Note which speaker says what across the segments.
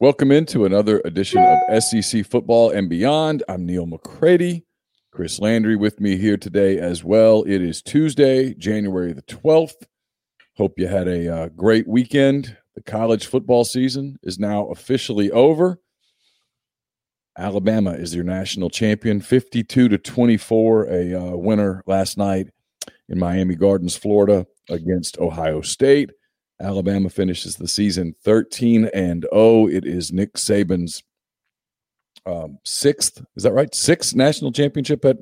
Speaker 1: Welcome into another edition of SEC Football and Beyond. I'm Neil McCready. Chris Landry with me here today as well. It is Tuesday, January the 12th. Hope you had a uh, great weekend. The college football season is now officially over. Alabama is your national champion, 52 to 24, a uh, winner last night in Miami Gardens, Florida, against Ohio State. Alabama finishes the season 13 and 0. It is Nick Saban's um, sixth, is that right? Sixth national championship at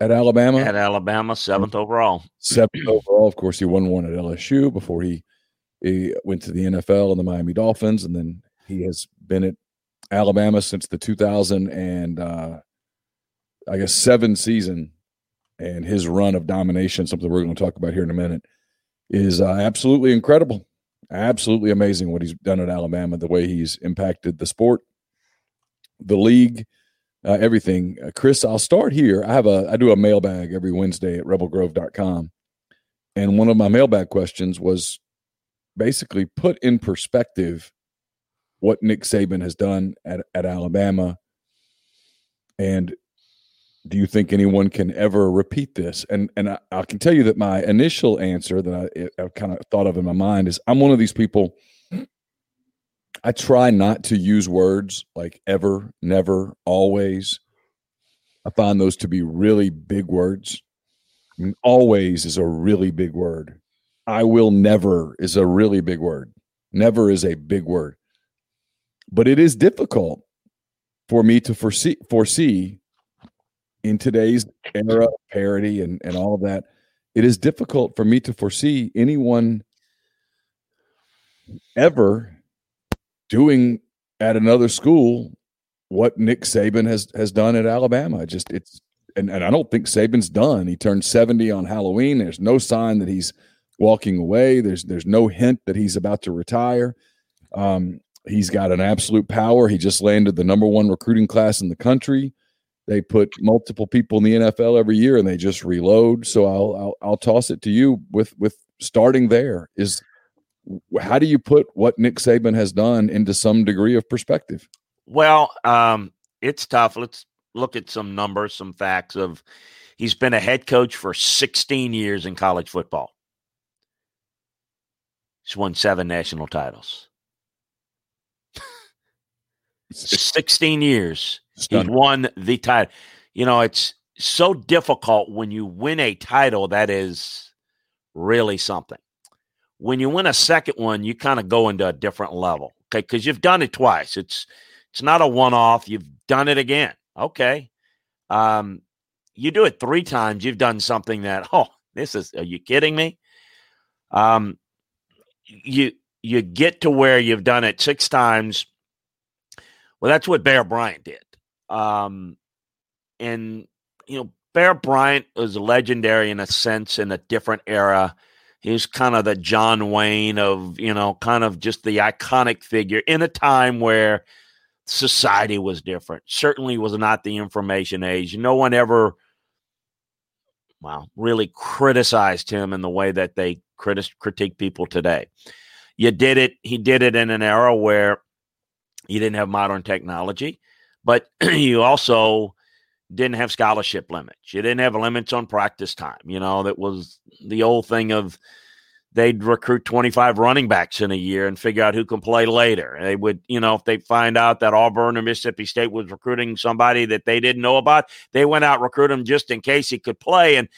Speaker 1: at Alabama.
Speaker 2: At Alabama, seventh overall.
Speaker 1: Seventh overall. Of course, he won one at LSU before he he went to the NFL and the Miami Dolphins, and then he has been at Alabama since the 2000 and uh, I guess seven season, and his run of domination, something we're going to talk about here in a minute, is uh, absolutely incredible. Absolutely amazing what he's done at Alabama, the way he's impacted the sport, the league, uh, everything. Uh, Chris, I'll start here. I have a I do a mailbag every Wednesday at rebelgrove.com. And one of my mailbag questions was basically put in perspective what Nick Saban has done at, at Alabama and do you think anyone can ever repeat this? And and I, I can tell you that my initial answer that I, I kind of thought of in my mind is I'm one of these people. I try not to use words like ever, never, always. I find those to be really big words. I mean, always is a really big word. I will never is a really big word. Never is a big word. But it is difficult for me to foresee foresee in today's era of parity and, and all of that, it is difficult for me to foresee anyone ever doing at another school what Nick Saban has has done at Alabama. Just it's and, and I don't think Saban's done. He turned 70 on Halloween. There's no sign that he's walking away. There's there's no hint that he's about to retire. Um, he's got an absolute power. He just landed the number one recruiting class in the country. They put multiple people in the NFL every year, and they just reload. So I'll I'll, I'll toss it to you with with starting there. Is how do you put what Nick Saban has done into some degree of perspective?
Speaker 2: Well, um, it's tough. Let's look at some numbers, some facts of he's been a head coach for 16 years in college football. He's won seven national titles. 16 years. Stunning. He won the title. You know, it's so difficult when you win a title that is really something. When you win a second one, you kind of go into a different level. Okay, because you've done it twice. It's it's not a one-off. You've done it again. Okay. Um, you do it three times, you've done something that, oh, this is are you kidding me? Um you you get to where you've done it six times. Well, that's what Bear Bryant did. Um, and you know, Bear Bryant was legendary in a sense in a different era. He was kind of the John Wayne of, you know, kind of just the iconic figure in a time where society was different. Certainly was not the information age. No one ever, well, really criticized him in the way that they critic- critique people today. You did it, he did it in an era where you didn't have modern technology but you also didn't have scholarship limits. You didn't have limits on practice time. You know, that was the old thing of they'd recruit 25 running backs in a year and figure out who can play later. They would, you know, if they find out that Auburn or Mississippi State was recruiting somebody that they didn't know about, they went out recruit him just in case he could play. And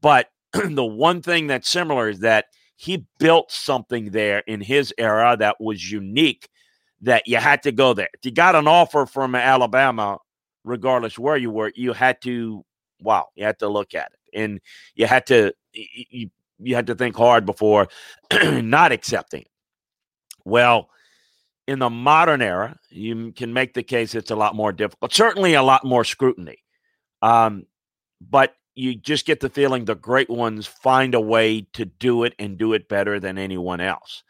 Speaker 2: but the one thing that's similar is that he built something there in his era that was unique that you had to go there. If you got an offer from Alabama, regardless where you were, you had to wow, you had to look at it, and you had to you, you had to think hard before not accepting it. Well, in the modern era, you can make the case it's a lot more difficult. Certainly, a lot more scrutiny, um, but you just get the feeling the great ones find a way to do it and do it better than anyone else.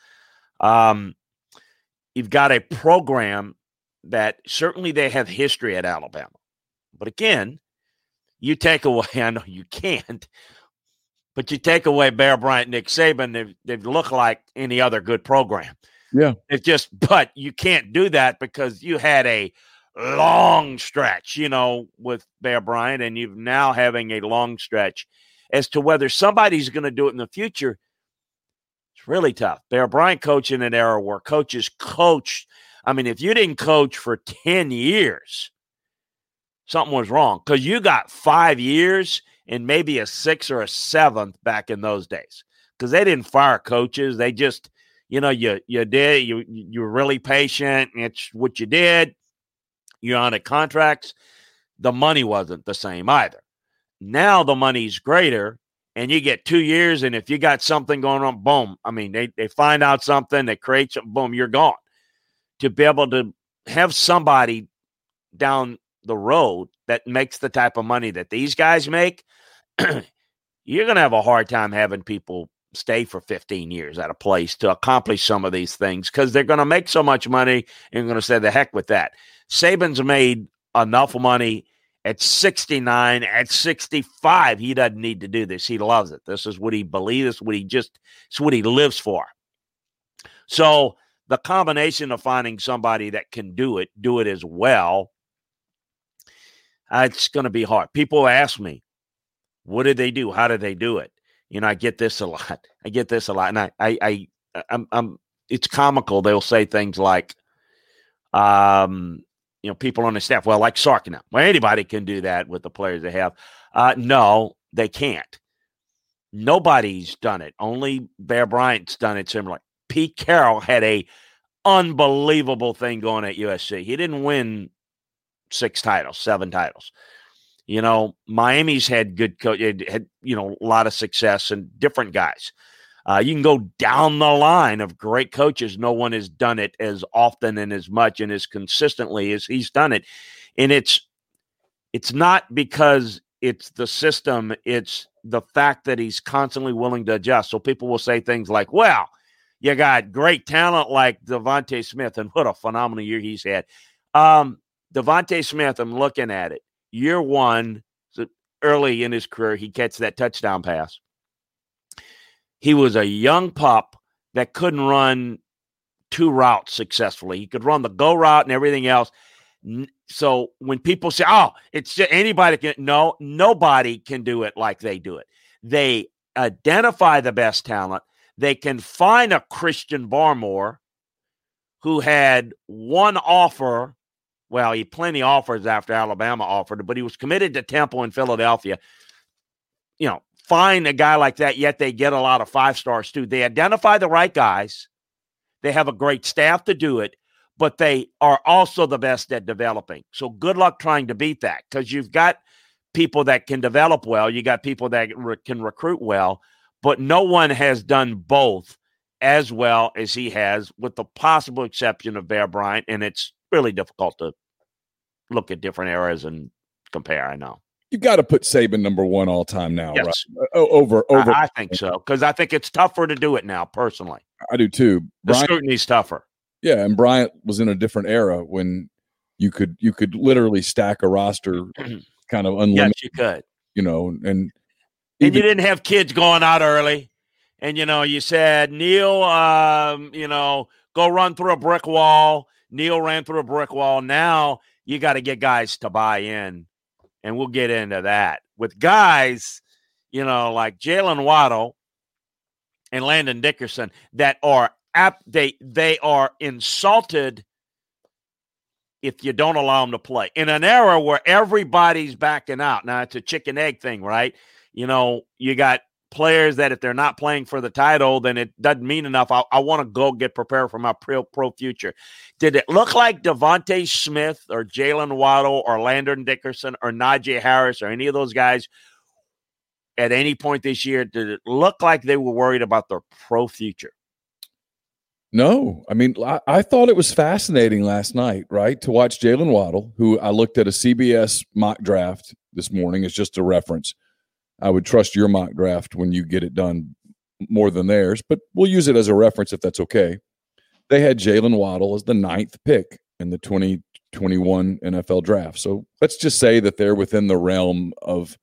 Speaker 2: Um, you've got a program that certainly they have history at Alabama. But again, you take away, I know you can't, but you take away Bear Bryant, Nick Saban, they've, they've looked like any other good program.
Speaker 1: Yeah.
Speaker 2: It just, but you can't do that because you had a long stretch, you know, with Bear Bryant, and you've now having a long stretch as to whether somebody's going to do it in the future. It's really tough. Bear Bryant coaching an era where coaches coached. I mean, if you didn't coach for 10 years, something was wrong because you got five years and maybe a six or a seventh back in those days because they didn't fire coaches. They just, you know, you you did you you were really patient. It's what you did. You're on a contracts. The money wasn't the same either. Now the money's greater, and you get two years. And if you got something going on, boom. I mean, they they find out something, they create something, boom, you're gone. To be able to have somebody down the road that makes the type of money that these guys make, you're going to have a hard time having people stay for 15 years at a place to accomplish some of these things because they're going to make so much money and going to say the heck with that. Saban's made enough money at 69, at 65. He doesn't need to do this. He loves it. This is what he believes. What he just, it's what he lives for. So the combination of finding somebody that can do it, do it as well, uh, it's going to be hard. People ask me, what did they do? How did they do it? You know, I get this a lot. I get this a lot, and I, I, I I'm, I'm. It's comical. They'll say things like, um, you know, people on the staff. Well, like Sarkina. Well, anybody can do that with the players they have. Uh, no, they can't. Nobody's done it. Only Bear Bryant's done it similar. Pete Carroll had a unbelievable thing going at USC. He didn't win six titles, seven titles. You know, Miami's had good coach, had you know a lot of success and different guys. Uh, you can go down the line of great coaches. No one has done it as often and as much and as consistently as he's done it, and it's it's not because it's the system; it's the fact that he's constantly willing to adjust. So people will say things like, "Well, you got great talent like DeVonta Smith, and what a phenomenal year he's had." Um, DeVonta Smith, I'm looking at it. Year one, early in his career, he gets that touchdown pass. He was a young pup that couldn't run two routes successfully. He could run the go route and everything else. So when people say, "Oh, it's just anybody can," no, nobody can do it like they do it. They identify the best talent. They can find a Christian Barmore who had one offer well, he plenty offers after Alabama offered, but he was committed to Temple in Philadelphia. You know, find a guy like that, yet they get a lot of five stars too. They identify the right guys. They have a great staff to do it, but they are also the best at developing. So good luck trying to beat that because you've got people that can develop well, you got people that re- can recruit well, but no one has done both as well as he has, with the possible exception of Bear Bryant. And it's really difficult to look at different eras and compare. I know
Speaker 1: you got to put Saban number one all time now, yes. right? Over, over.
Speaker 2: I, I think so because I think it's tougher to do it now. Personally,
Speaker 1: I do too.
Speaker 2: The scrutiny's tougher.
Speaker 1: Yeah, and Bryant was in a different era when you could you could literally stack a roster, kind of unlimited.
Speaker 2: Yes, you could.
Speaker 1: You know, and
Speaker 2: even, and you didn't have kids going out early, and you know you said Neil, um, you know, go run through a brick wall. Neil ran through a brick wall. Now you got to get guys to buy in, and we'll get into that with guys, you know, like Jaylen Waddle and Landon Dickerson that are they they are insulted if you don't allow them to play in an era where everybody's backing out. Now it's a chicken egg thing, right? You know, you got players that if they're not playing for the title, then it doesn't mean enough. I, I want to go get prepared for my pro, pro future. Did it look like DeVonta Smith or Jaylen Waddle or Landon Dickerson or Najee Harris or any of those guys at any point this year? Did it look like they were worried about their pro future?
Speaker 1: No, I mean, I, I thought it was fascinating last night, right? To watch Jaylen Waddle, who I looked at a CBS mock draft this morning, is just a reference I would trust your mock draft when you get it done more than theirs, but we'll use it as a reference if that's okay. They had Jaylen Waddle as the ninth pick in the 2021 NFL draft. So let's just say that they're within the realm of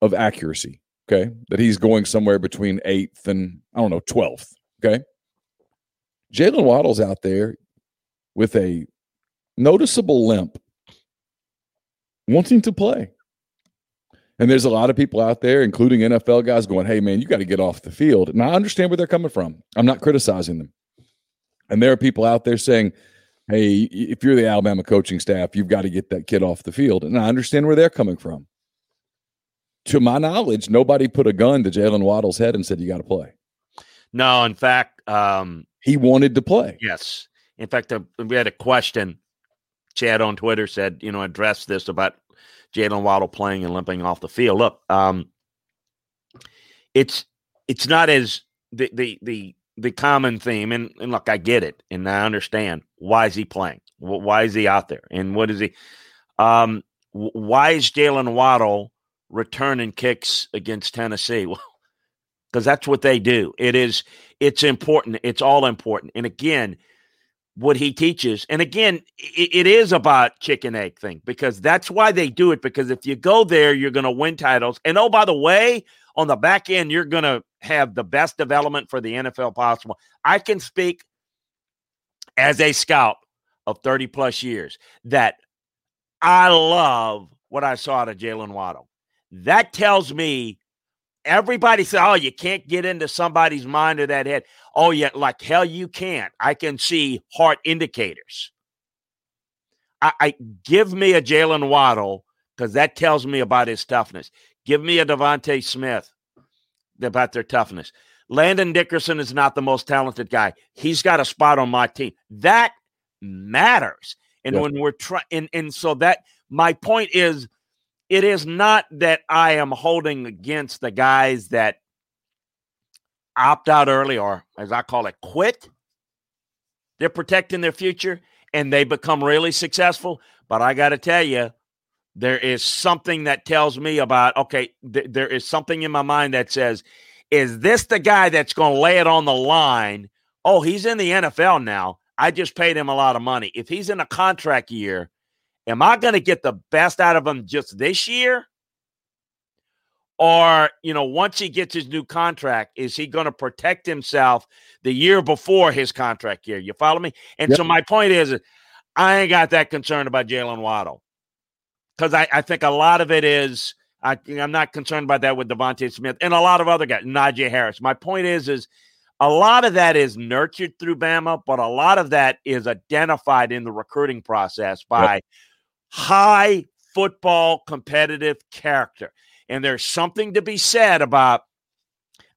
Speaker 1: of accuracy. Okay. That he's going somewhere between eighth and I don't know, 12th. Okay. Jaylen Waddle's out there with a noticeable limp, wanting to play. And there's a lot of people out there, including NFL guys, going, hey, man, you got to get off the field. And I understand where they're coming from. I'm not criticizing them. And there are people out there saying, hey, if you're the Alabama coaching staff, you've got to get that kid off the field. And I understand where they're coming from. To my knowledge, nobody put a gun to Jaylen Waddle's head and said, you got to play.
Speaker 2: No, in fact, um,
Speaker 1: he wanted to play.
Speaker 2: Yes. In fact, uh, we had a question. Chad on Twitter said, you know, address this about Jaylen Waddle playing and limping off the field. Look, um, it's it's not as the the the the common theme, and, and look, I get it, and I understand why is he playing, why is he out there, and what is he? Um, why is Jaylen Waddle returning kicks against Tennessee? Well, because that's what they do. It is it's important. It's all important. And again, what he teaches. And again, it, it is about chicken egg thing because that's why they do it. Because if you go there, you're going to win titles. And oh, by the way, on the back end, you're going to have the best development for the NFL possible. I can speak as a scout of 30 plus years that I love what I saw out of Jaylen Waddle. That tells me everybody said, "Oh, you can't get into somebody's mind or that head." Oh, yeah, like hell, you can't. I can see heart indicators. I, I give me a Jaylen Waddle because that tells me about his toughness. Give me a DeVonta Smith about their toughness. Landon Dickerson is not the most talented guy. He's got a spot on my team. That matters. And yep. when we're trying, and, and so that my point is it is not that I am holding against the guys that opt out early or, as I call it, quit. They're protecting their future and they become really successful. But I got to tell you, there is something that tells me about, okay, th- there is something in my mind that says, is this the guy that's going to lay it on the line? Oh, he's in the NFL now. I just paid him a lot of money. If he's in a contract year, Am I going to get the best out of him just this year? Or, you know, once he gets his new contract, is he going to protect himself the year before his contract year? You follow me? And yep. so my point is, I ain't got that concerned about Jaylen Waddle because I, I think a lot of it is I, am not concerned about that with DeVonta Smith and a lot of other guys, Najee Harris. My point is, is a lot of that is nurtured through Bama, but a lot of that is identified in the recruiting process by yep high football competitive character. And there's something to be said about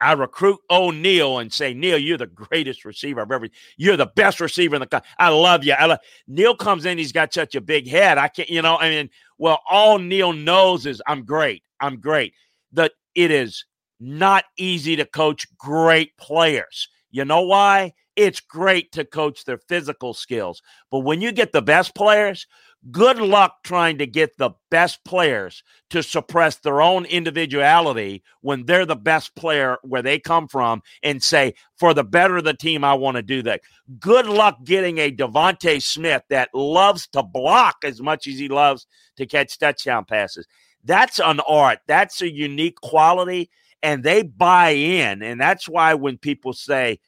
Speaker 2: I recruit O'Neal and say, Neal, you're the greatest receiver I've ever. You're the best receiver in the country. I love you. I love. Neal comes in, he's got such a big head. I can't, you know. I mean, well, all Neal knows is I'm great. I'm great. That it is not easy to coach great players. You know why? It's great to coach their physical skills, but when you get the best players good luck trying to get the best players to suppress their own individuality when they're the best player where they come from and say, for the better of the team, I want to do that. Good luck getting a DeVonta Smith that loves to block as much as he loves to catch touchdown passes. That's an art. That's a unique quality, and they buy in. And that's why when people say,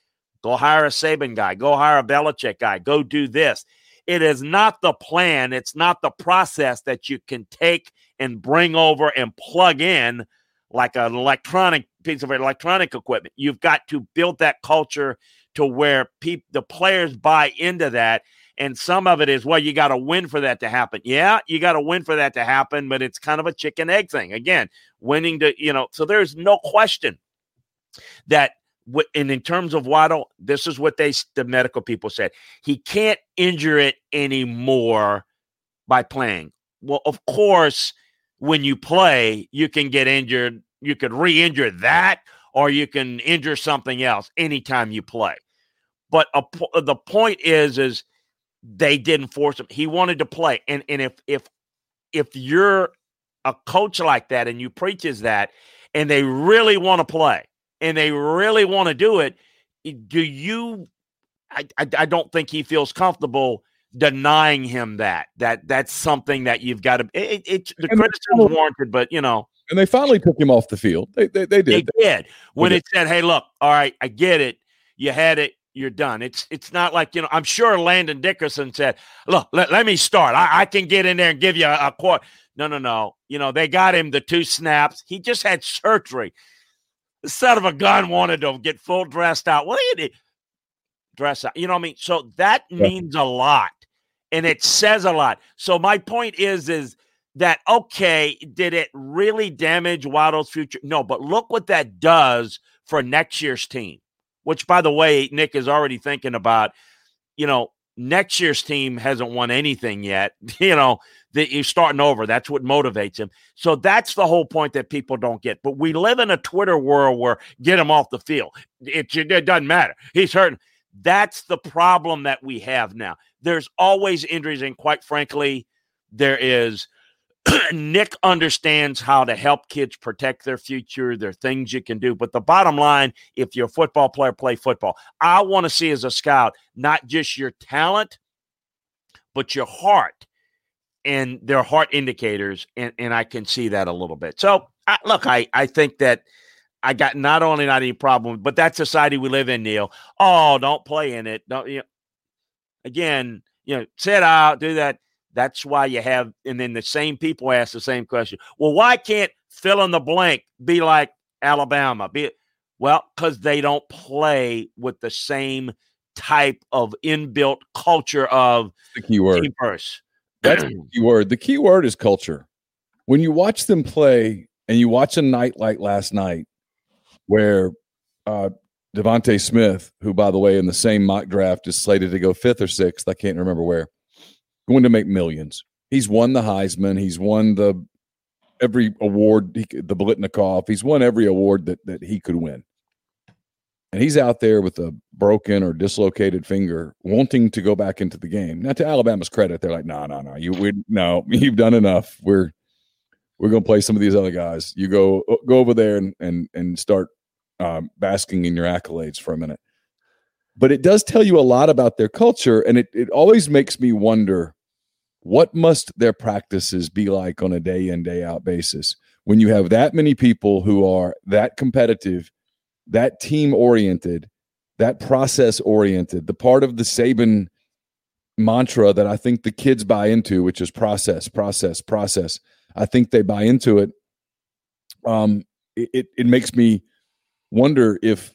Speaker 2: go hire a Saban guy, go hire a Belichick guy, go do this it is not the plan, it's not the process that you can take and bring over and plug in like an electronic piece of electronic equipment. You've got to build that culture to where people the players buy into that. And some of it is, well, you got to win for that to happen. Yeah, you got to win for that to happen, but it's kind of a chicken egg thing. Again, winning to, you know, so there's no question that and in terms of Waddle, this is what they the medical people said. He can't injure it anymore by playing. Well, of course, when you play, you can get injured. You could re-injure that, or you can injure something else anytime you play. But a, uh, the point is, is they didn't force him. He wanted to play, and and if if if you're a coach like that and you preaches that, and they really want to play, and they really want to do it, do you? I, I, I don't think he feels comfortable denying him that. That that's something that you've got to. It, it the criticism is warranted, but you know.
Speaker 1: And they finally took him off the field. They they, they did.
Speaker 2: They did when they it said, "Hey, look, all right, I get it. You had it. you're done. It's it's not like you know. I'm sure Landon Dickerson said, "Look, let, let me start. I, I, can get in there and give you a, a quarter." No, no, no. You know they got him the two snaps. He just had surgery. The son of a gun wanted to get full dressed out. What do you need? Dress out. You know what I mean? So that yeah. means a lot, and it says a lot. So my point is, is that okay? Did it really damage Waddle's future? No, but look what that does for next year's team which by the way, Nick is already thinking about, you know, next year's team hasn't won anything yet. You know, that he's starting over. That's what motivates him. So that's the whole point that people don't get. But we live in a Twitter world where get him off the field. It, it doesn't matter. He's hurting. That's the problem that we have now. There's always injuries, and quite frankly, there is Nick understands how to help kids protect their future. There are things you can do. But the bottom line, if you're a football player, play football. I want to see as a scout, not just your talent, but your heart and their heart indicators. And, and I can see that a little bit. So, I, look, I, I think that I got not only not any problem, but that society we live in, Neil. Oh, don't play in it. Don't, you know, again, you know, sit out, do that that's why you have, and then the same people ask the same question. Well, why can't fill in the blank be like Alabama? Be well, because they don't play with the same type of inbuilt culture of
Speaker 1: the key word.
Speaker 2: First.
Speaker 1: That's the key word. The key word is culture. When you watch them play, and you watch a night like last night, where uh, DeVonta Smith, who by the way in the same mock draft is slated to go fifth or sixth, I can't remember where going to make millions. He's won the Heisman. He's won the every award, he, the Biletnikoff. He's won every award that that he could win. And he's out there with a broken or dislocated finger, wanting to go back into the game. Now, to Alabama's credit, they're like, "No, no, no, you, we, no, you've done enough. We're, we're going to play some of these other guys. You go, go over there and and and start um, basking in your accolades for a minute." but it does tell you a lot about their culture and it, it always makes me wonder what must their practices be like on a day in day out basis? When you have that many people who are that competitive that team oriented that process oriented the part of the saban mantra that i think the kids buy into which is process process process i think they buy into it. Um it, it makes me wonder if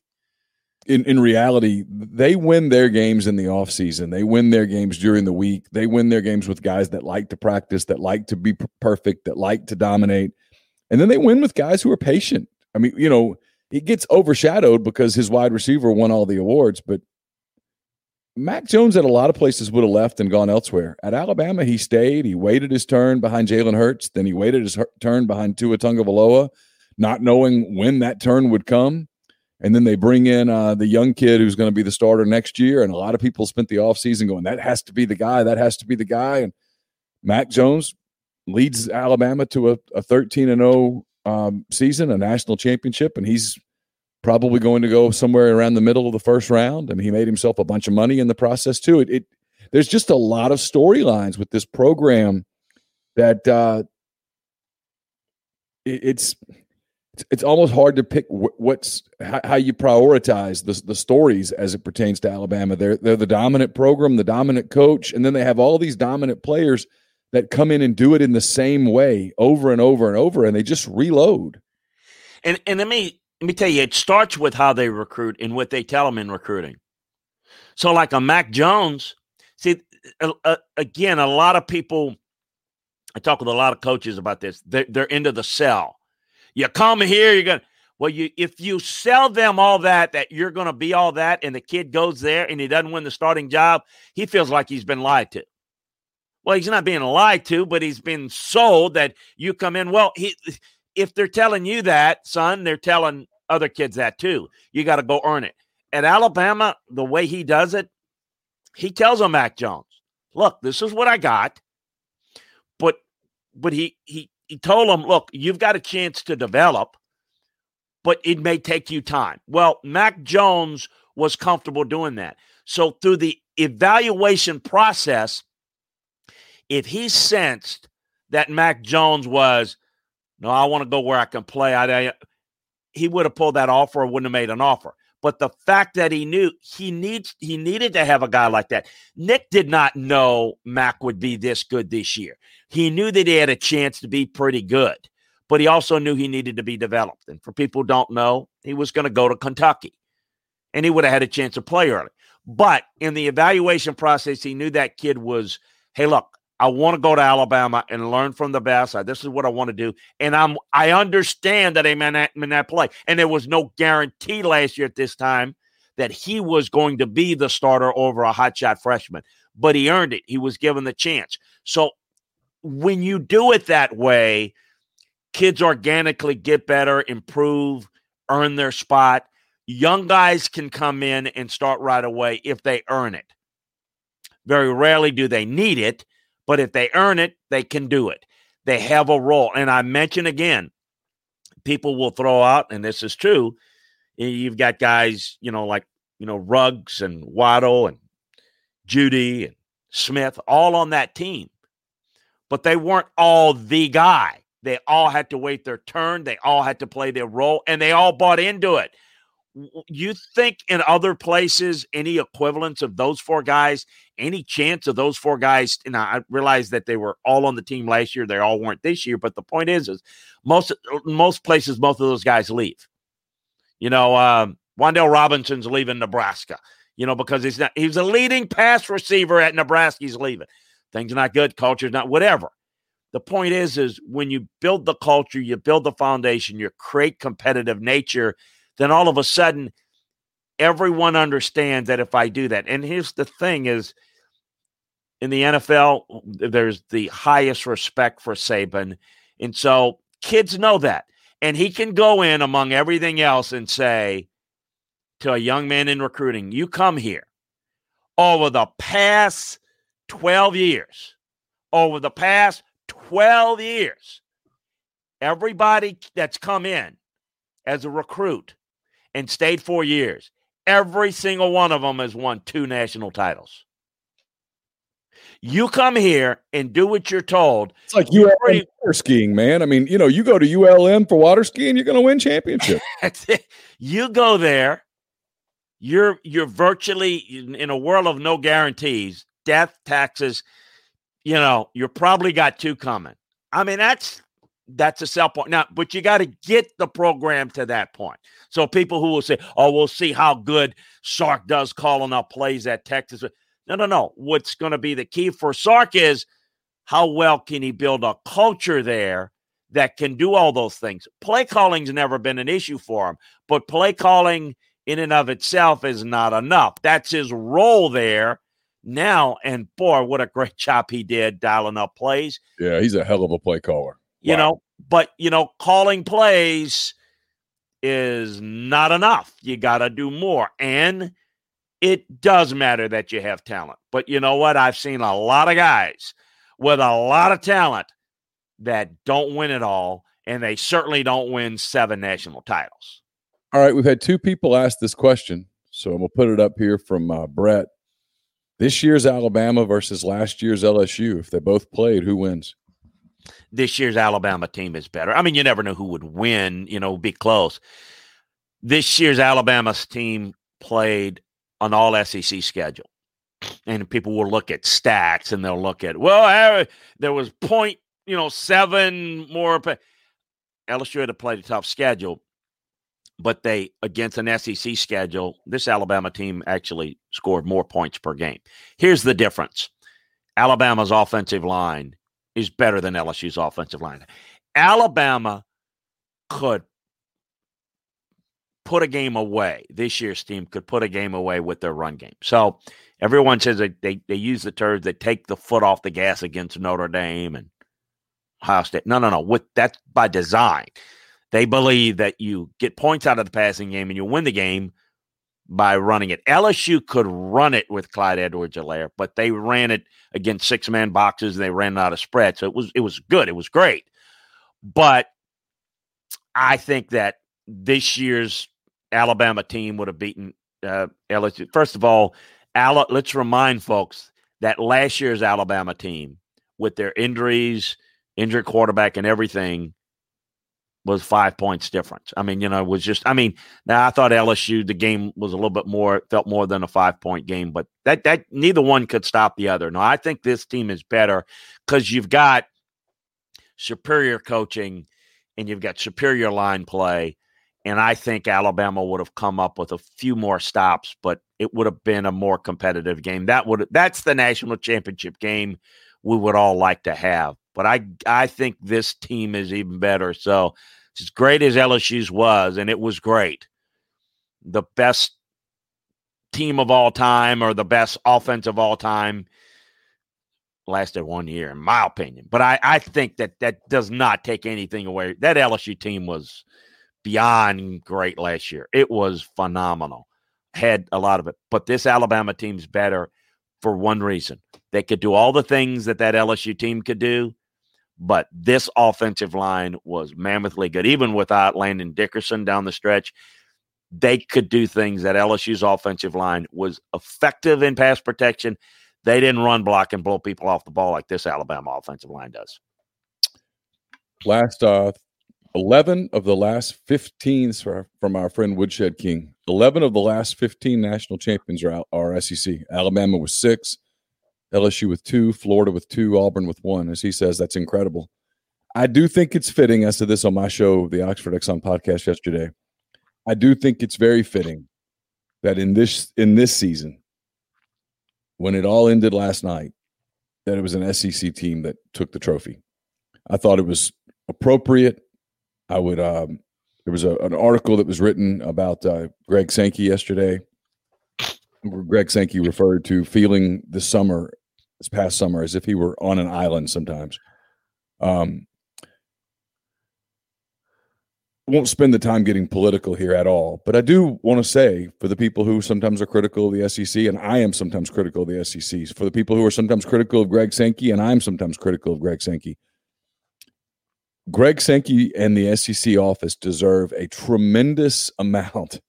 Speaker 1: in, in reality, they win their games in the offseason. They win their games during the week. They win their games with guys that like to practice, that like to be perfect, that like to dominate. And then they win with guys who are patient. I mean, you know, he gets overshadowed because his wide receiver won all the awards, but Mac Jones at a lot of places would have left and gone elsewhere. At Alabama, he stayed. He waited his turn behind Jalen Hurts. Then he waited his turn behind Tua Tagovailoa, not knowing when that turn would come and then they bring in uh, the young kid who's going to be the starter next year. And a lot of people spent the offseason going, that has to be the guy. That has to be the guy. And Mac Jones leads Alabama to a, a 13 and 0 um, season, a national championship, and he's probably going to go somewhere around the middle of the first round. And he made himself a bunch of money in the process too. It, it there's just a lot of storylines with this program that uh, it, it's it's almost hard to pick what's how you prioritize the, the stories as it pertains to Alabama. They're they're the dominant program, the dominant coach, and then they have all these dominant players that come in and do it in the same way over and over and over, and they just reload.
Speaker 2: And and let me let me tell you, it starts with how they recruit and what they tell them in recruiting. So, like a Mac Jones, see, uh, again, a lot of people. I talk with a lot of coaches about this. They're, they're into the sell you come here, you're gonna well, you if you sell them all that that you're gonna be all that, and the kid goes there and he doesn't win the starting job, he feels like he's been lied to. Well, he's not being lied to, but he's been sold that you come in. Well, he if they're telling you that, son, they're telling other kids that too. You got to go earn it. At Alabama, the way he does it, he tells them Mac Jones, look, this is what I got. But but he he he told him, look, you've got a chance to develop, but it may take you time. Well, Mac Jones was comfortable doing that. So through the evaluation process, if he sensed that Mac Jones was, no, I want to go where I can play, I, I he would have pulled that offer or wouldn't have made an offer. But the fact that he knew he needs he needed to have a guy like that. Nick did not know Mac would be this good this year. He knew that he had a chance to be pretty good, but he also knew he needed to be developed. And for people don't know, he was going to go to Kentucky, and he would have had a chance to play early. But in the evaluation process, he knew that kid was, hey, look, I want to go to Alabama and learn from the best. This is what I want to do, and I'm I understand that in that, in that play. And there was no guarantee last year at this time that he was going to be the starter over a hotshot freshman, but he earned it. He was given the chance. So when you do it that way, kids organically get better, improve, earn their spot. Young guys can come in and start right away if they earn it. Very rarely do they need it but if they earn it, they can do it. They have a role. And I mention again, people will throw out, and this is true. You've got guys, you know, like, you know, Ruggs and Waddle and Jeudy and Smith, all on that team. But they weren't all the guy. They all had to wait their turn. They all had to play their role, and they all bought into it you think in other places any equivalents of those four guys any chance of those four guys and i realize that they were all on the team last year they all weren't this year but the point is is most most places most of those guys leave you know um Robinson's leaving Nebraska, you know, because he's not he's a leading pass receiver at Nebraska. He's leaving. Things are not good, culture's not whatever. The point is, is when you build the culture, you build the foundation, you create competitive nature, then all of a sudden everyone understands that if I do that, and here's the thing is in the NFL, there's the highest respect for Saban. And so kids know that. And he can go in among everything else and say to a young man in recruiting, you come here over the past 12 years, over the past 12 years, everybody that's come in as a recruit and stayed four years. Every single one of them has won two national titles. You come here and do what you're told.
Speaker 1: It's like ULM water skiing, man. I mean, you know, you go to ULM for water skiing, you're going to win championship.
Speaker 2: you go there, you're you're virtually in a world of no guarantees, death, taxes. You know, you're probably got two coming. I mean, that's that's a sell point. Now, but you got to get the program to that point. So people who will say, "Oh, we'll see how good Sark does calling up plays at Texas." No, no, no. What's going to be the key for Sark is how well can he build a culture there that can do all those things. Play calling's never been an issue for him, but play calling in and of itself is not enough. That's his role there now. And boy, what a great job he did dialing up plays.
Speaker 1: Yeah, he's a hell of a play caller
Speaker 2: you wow. know, but you know, calling plays is not enough. You got to do more. And it does matter that you have talent. But you know what? I've seen a lot of guys with a lot of talent that don't win it all, and they certainly don't win seven national titles.
Speaker 1: All right, we've had two people ask this question, so I'm gonna put it up here from uh, Brett. This year's Alabama versus last year's LSU. If they both played, who wins?
Speaker 2: This year's Alabama team is better. I mean, you never know who would win, you know, be close. This year's Alabama's team played an all SEC schedule. And people will look at stats and they'll look at, well, there was point, you know, seven more. LSU had to play a tough schedule, but they, against an SEC schedule, this Alabama team actually scored more points per game. Here's the difference Alabama's offensive line is better than LSU's offensive line. Alabama could put a game away. This year's team could put a game away with their run game. So everyone says they, they, they use the term they take the foot off the gas against Notre Dame and Ohio State. No, no, no. With that's by design. They believe that you get points out of the passing game and you win the game by running it. LSU could run it with Clyde Edwards-Helaire, but they ran it against six man boxes and they ran out of spread. So it was it was good. It was great. But I think that this year's Alabama team would have beaten uh, LSU. First of all, Ala, let's remind folks that last year's Alabama team, with their injuries, injured quarterback, and everything, was five points difference. I mean, you know, it was just. I mean, now I thought LSU the game was a little bit more felt more than a five point game, but that that neither one could stop the other. No, I think this team is better because you've got superior coaching and you've got superior line play. And I think Alabama would have come up with a few more stops, but it would have been a more competitive game. That would that's the national championship game we would all like to have. But I I think this team is even better. So as great as LSU's was, and it was great, the best team of all time or the best offense of all time lasted one year, in my opinion. But I, I think that that does not take anything away. That LSU team was beyond great last year. It was phenomenal. Had a lot of it. But this Alabama team's better for one reason. They could do all the things that that LSU team could do, but this offensive line was mammothly good. Even without Landon Dickerson down the stretch, they could do things that LSU's offensive line was effective in pass protection they didn't run block and blow people off the ball like this Alabama offensive line does.
Speaker 1: Last uh, 11 of the last 15 from our friend Woodshed King. 11 of the last 15 national champions are, are SEC. Alabama was six, LSU with two, Florida with two, Auburn with one. As he says, that's incredible. I do think it's fitting. I said this on my show, the Oxford Exxon podcast yesterday. I do think it's very fitting that in this in this season, when it all ended last night that it was an SEC team that took the trophy. I thought it was appropriate. I would. Um, there was a, an article that was written about uh, Greg Sankey yesterday. Greg Sankey referred to feeling this summer, this past summer, as if he were on an island. Sometimes, um, won't spend the time getting political here at all, but I do want to say for the people who sometimes are critical of the SEC, and I am sometimes critical of the SEC, for the people who are sometimes critical of Greg Sankey, and I'm sometimes critical of Greg Sankey, Greg Sankey and the SEC office deserve a tremendous amount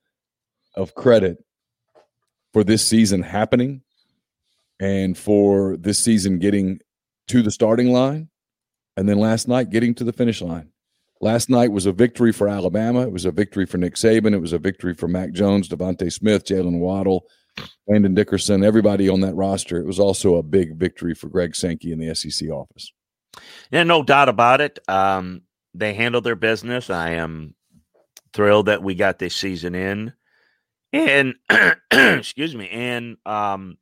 Speaker 1: of credit for this season happening and for this season getting to the starting line and then last night getting to the finish line Last night was a victory for Alabama. It was a victory for Nick Saban. It was a victory for Mac Jones, DeVonta Smith, Jaylen Waddle, Landon Dickerson, everybody on that roster. It was also a big victory for Greg Sankey in the SEC office.
Speaker 2: Yeah, no doubt about it. Um, they handled their business. I am thrilled that we got this season in. And excuse me, and um,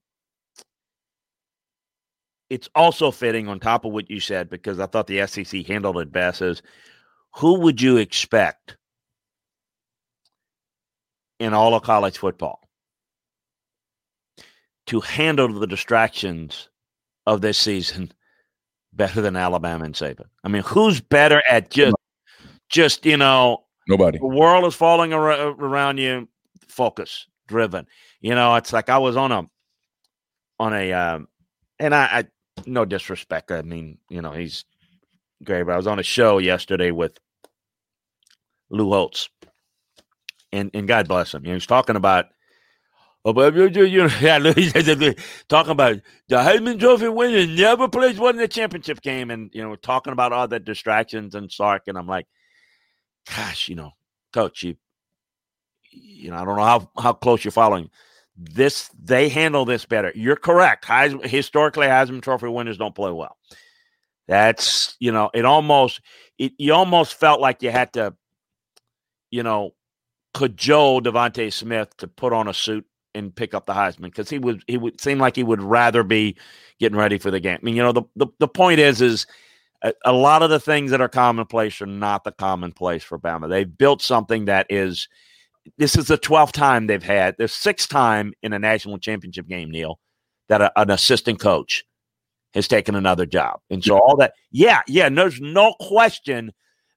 Speaker 2: it's also fitting on top of what you said because I thought the SEC handled it best. Is who would you expect in all of college football to handle the distractions of this season better than Alabama and Saban? I mean, who's better at just just you know
Speaker 1: nobody?
Speaker 2: The world is falling around you. Focus driven. You know, it's like I was on a on a um, and I, I no disrespect. I mean, you know, he's great. But I was on a show yesterday with Lou Holtz. And and God bless him. He was talking about Oh, but you, yeah, talking about the Heisman Trophy winner never plays one in the championship game, and you know, talking about all the distractions and Sark, and I'm like, gosh, you know, coach, you, you know, I don't know how how close you're following. This they handle this better. You're correct. Historically, Heisman Trophy winners don't play well. That's you know, it almost it you almost felt like you had to you know, cajole DeVonta Smith to put on a suit and pick up the Heisman because he would he would seem like he would rather be getting ready for the game. I mean, you know, the the, the point is is a, a, lot of the things that are commonplace are not the commonplace for Bama. They've built something that is this is the 12th time they've had the sixth time in a national championship game, Neil, that a, an assistant coach has taken another job. And so all that, yeah, yeah, there's no question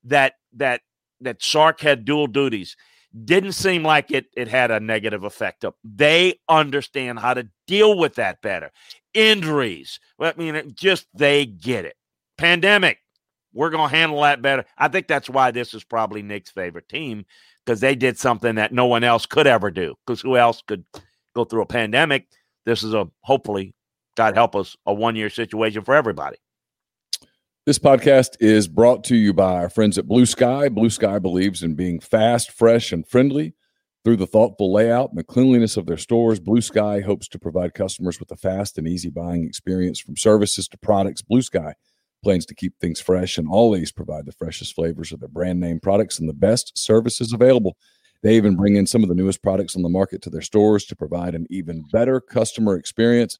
Speaker 2: that that that Sark had dual duties didn't seem like it it had a negative effect. They understand how to deal with that better. Injuries, I mean, just they get it. Pandemic, we're going to handle that better. I think that's why this is probably Nick's favorite team because they did something that no one else could ever do. Because who else could go through a pandemic? This is a hopefully, God help us, a one year situation for everybody.
Speaker 1: This podcast is brought to you by our friends at Blue Sky. Blue Sky believes in being fast, fresh, and friendly. Through the thoughtful layout and the cleanliness of their stores, Blue Sky hopes to provide customers with a fast and easy buying experience from services to products. Blue Sky plans to keep things fresh and always provide the freshest flavors of their brand name products and the best services available. They even bring in some of the newest products on the market to their stores to provide an even better customer experience.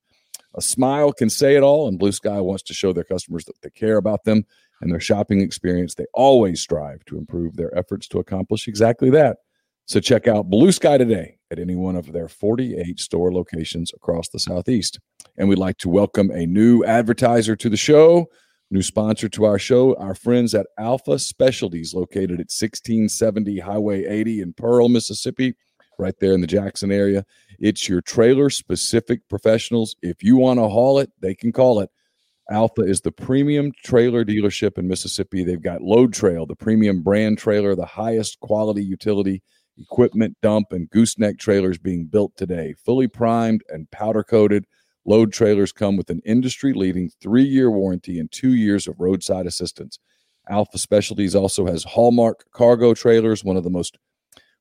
Speaker 1: A smile can say it all, and Blue Sky wants to show their customers that they care about them and their shopping experience. They always strive to improve their efforts to accomplish exactly that. So check out Blue Sky today at any one of their 48 store locations across the Southeast. And we'd like to welcome a new advertiser to the show, new sponsor to our show, our friends at Alpha Specialties, located at 1670 Highway 80 in Pearl, Mississippi right there in the Jackson area. It's your trailer specific professionals. If you want to haul it, they can call it. Alpha is the premium trailer dealership in Mississippi. They've got Load Trail, the premium brand trailer, the highest quality utility equipment dump and gooseneck trailers being built today, fully primed and powder coated. Load trailers come with an industry leading three year warranty and two years of roadside assistance. Alpha Specialties also has Hallmark cargo trailers, one of the most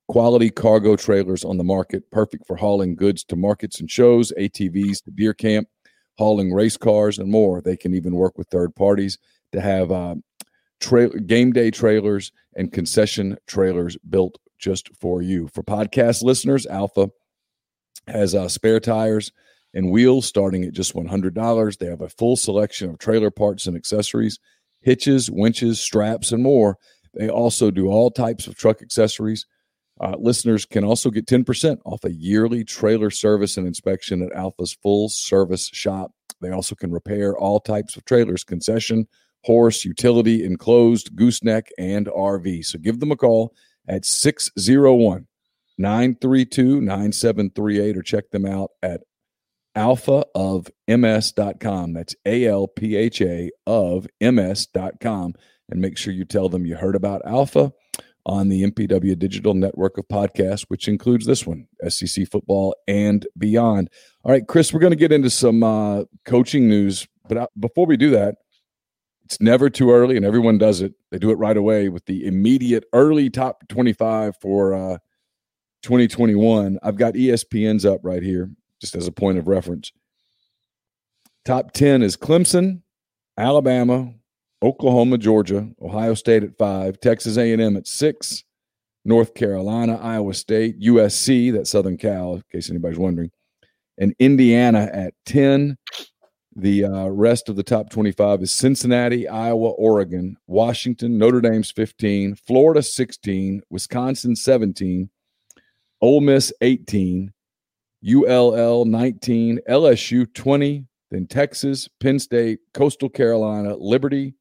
Speaker 1: quality cargo trailers on the market, perfect for hauling goods to markets and shows, ATVs to deer camp, hauling race cars, and more. They can even work with third parties to have uh, tra- game day trailers and concession trailers built just for you. For podcast listeners, Alpha has uh, spare tires and wheels starting at just $100. They have a full selection of trailer parts and accessories, hitches, winches, straps, and more. They also do all types of truck accessories uh, listeners can also get 10% off a yearly trailer service and inspection at Alpha's full service shop. They also can repair all types of trailers, concession, horse, utility, enclosed, gooseneck, and RV. So give them a call at 601 932 9738 or check them out at alphaofms.com. That's A L P H A of ms.com. And make sure you tell them you heard about Alpha on the MPW Digital Network of podcasts, which includes this one, SEC football and beyond. All right, Chris, we're going to get into some uh, coaching news, but uh, before we do that, it's never too early, and everyone does it. They do it right away with the immediate early top 25 for uh, 2021. I've got ESPN's up right here, just as a point of reference. Top 10 is Clemson, Alabama, Oklahoma, Georgia, Ohio State at five, Texas A&M at six, North Carolina, Iowa State, USC, that Southern Cal, in case anybody's wondering, and Indiana at 10. The uh, rest of the top 25 is Cincinnati, Iowa, Oregon, Washington, Notre Dame's 15, Florida 16, Wisconsin 17, Ole Miss 18, ULL 19, LSU 20, then Texas, Penn State, Coastal Carolina, Liberty,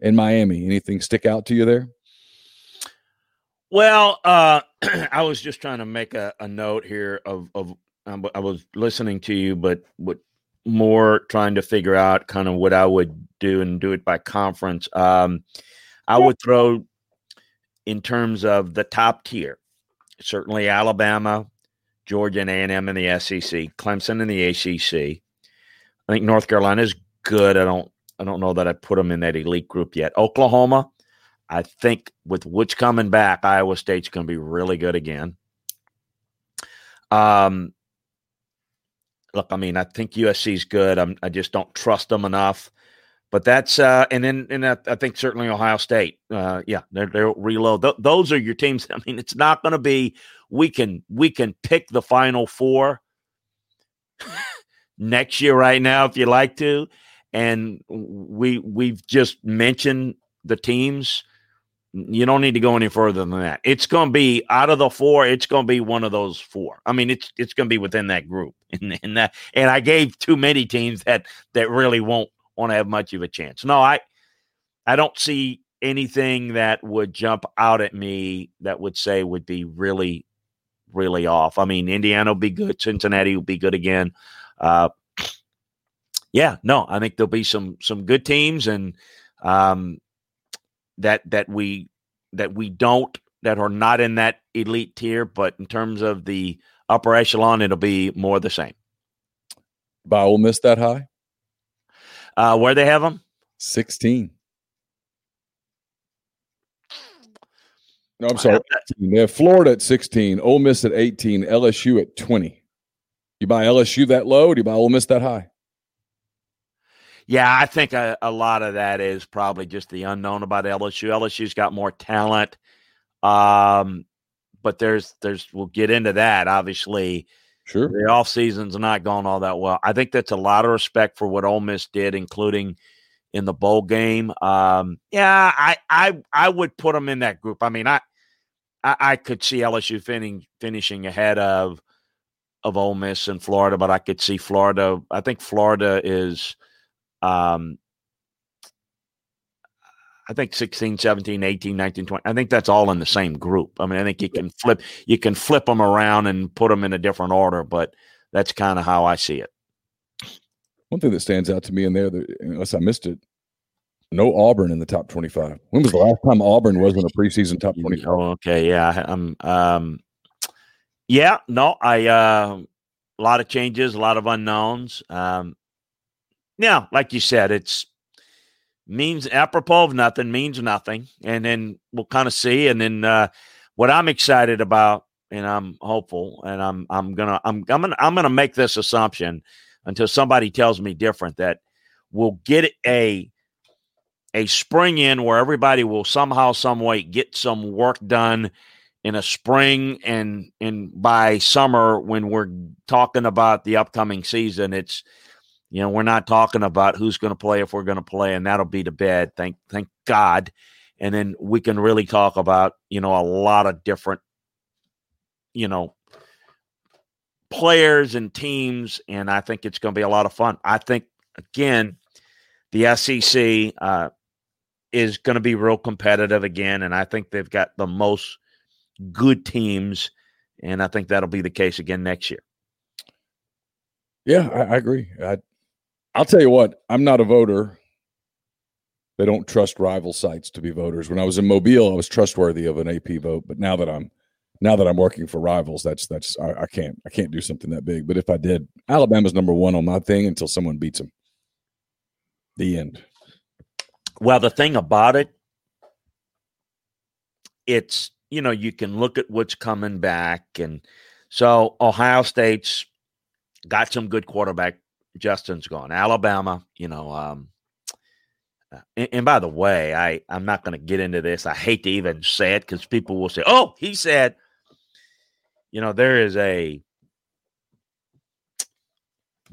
Speaker 1: and Miami. Anything stick out to you there?
Speaker 2: Well, uh, I was just trying to make a, a note here of, of um, I was listening to you, but what more trying to figure out kind of what I would do and do it by conference. Um, I would throw in terms of the top tier, certainly Alabama, Georgia, and A&M in the SEC, Clemson in the ACC. I think North Carolina is good. I don't I don't know that I put them in that elite group yet. Oklahoma, I think with Woods coming back, Iowa State's going to be really good again. Um, look, I mean, I think USC's good. I'm, I just don't trust them enough. But that's uh, and then and I, think certainly Ohio State. Uh, yeah, they're they're reload. Th- those are your teams. I mean, it's not going to be we can we can pick the final four next year right now if you like to and we we've just mentioned the teams. You don't need to go any further than that. It's going to be out of the four. It's going to be one of those four. I mean, it's it's going to be within that group. And, and that and I gave too many teams that that really won't want to have much of a chance. No, I I don't see anything that would jump out at me that would say would be really really off. I mean, Indiana will be good. Cincinnati will be good again. Uh, yeah, no, I think there'll be some some good teams and um, that that we that we don't that are not in that elite tier, but in terms of the upper echelon, it'll be more the same.
Speaker 1: By Ole Miss that high?
Speaker 2: Uh, where they have them?
Speaker 1: 16. No, I'm sorry. They have Florida at 16, Ole Miss at 18, LSU at 20. You buy LSU that low? do you buy Ole Miss that high?
Speaker 2: Yeah, I think a, a, lot of that is probably just the unknown about LSU. LSU's got more talent, um, but there's there's we'll get into that. Obviously,
Speaker 1: sure,
Speaker 2: the off season's not going all that well. I think that's a lot of respect for what Ole Miss did, including in the bowl game. Um, yeah, I I I would put them in that group. I mean, I I, I could see LSU finishing finishing ahead of of Ole Miss and Florida, but I could see Florida. I think Florida is um, I think 16, 17, 18, 19, 20. I think that's all in the same group. I mean, I think you can flip you can flip them around and put them in a different order, but that's kind of how I see it.
Speaker 1: One thing that stands out to me in there, that, unless I missed it, no Auburn in the top 25. When was the last time Auburn was in a preseason top 25?
Speaker 2: Oh, okay. Yeah. I'm, um, yeah, no, I, uh, a lot of changes, a lot of unknowns. Um, yeah, like you said, it's means apropos of nothing means nothing, and then we'll kind of see. And then uh, what I'm excited about, and I'm hopeful, and I'm I'm gonna I'm I'm gonna I'm gonna make this assumption until somebody tells me different that we'll get a a spring in where everybody will somehow some way get some work done in a spring and and by summer when we're talking about the upcoming season it's you know, we're not talking about who's going to play if we're going to play, and that'll be the bed. Thank, thank God. And then we can really talk about, you know, a lot of different, you know, players and teams, and I think it's going to be a lot of fun. I think again, the SEC uh, is going to be real competitive again, and I think they've got the most good teams, and I think that'll be the case again next year.
Speaker 1: Yeah, I, I agree. I, I'll tell you what, I'm not a voter. They don't trust rival sites to be voters. When I was in Mobile, I was trustworthy of an AP vote, but now that I'm now that I'm working for rivals, that's that's I, I can't I can't do something that big. But if I did, Alabama's number one on my thing until someone beats them. The end.
Speaker 2: Well, the thing about it, it's you know you can look at what's coming back, and so Ohio State's got some good quarterback Justin's gone. Alabama, you know, um, uh, and, and, by the way, I I'm not going to get into this. I hate to even say it because people will say, "Oh, he said," you know, there is a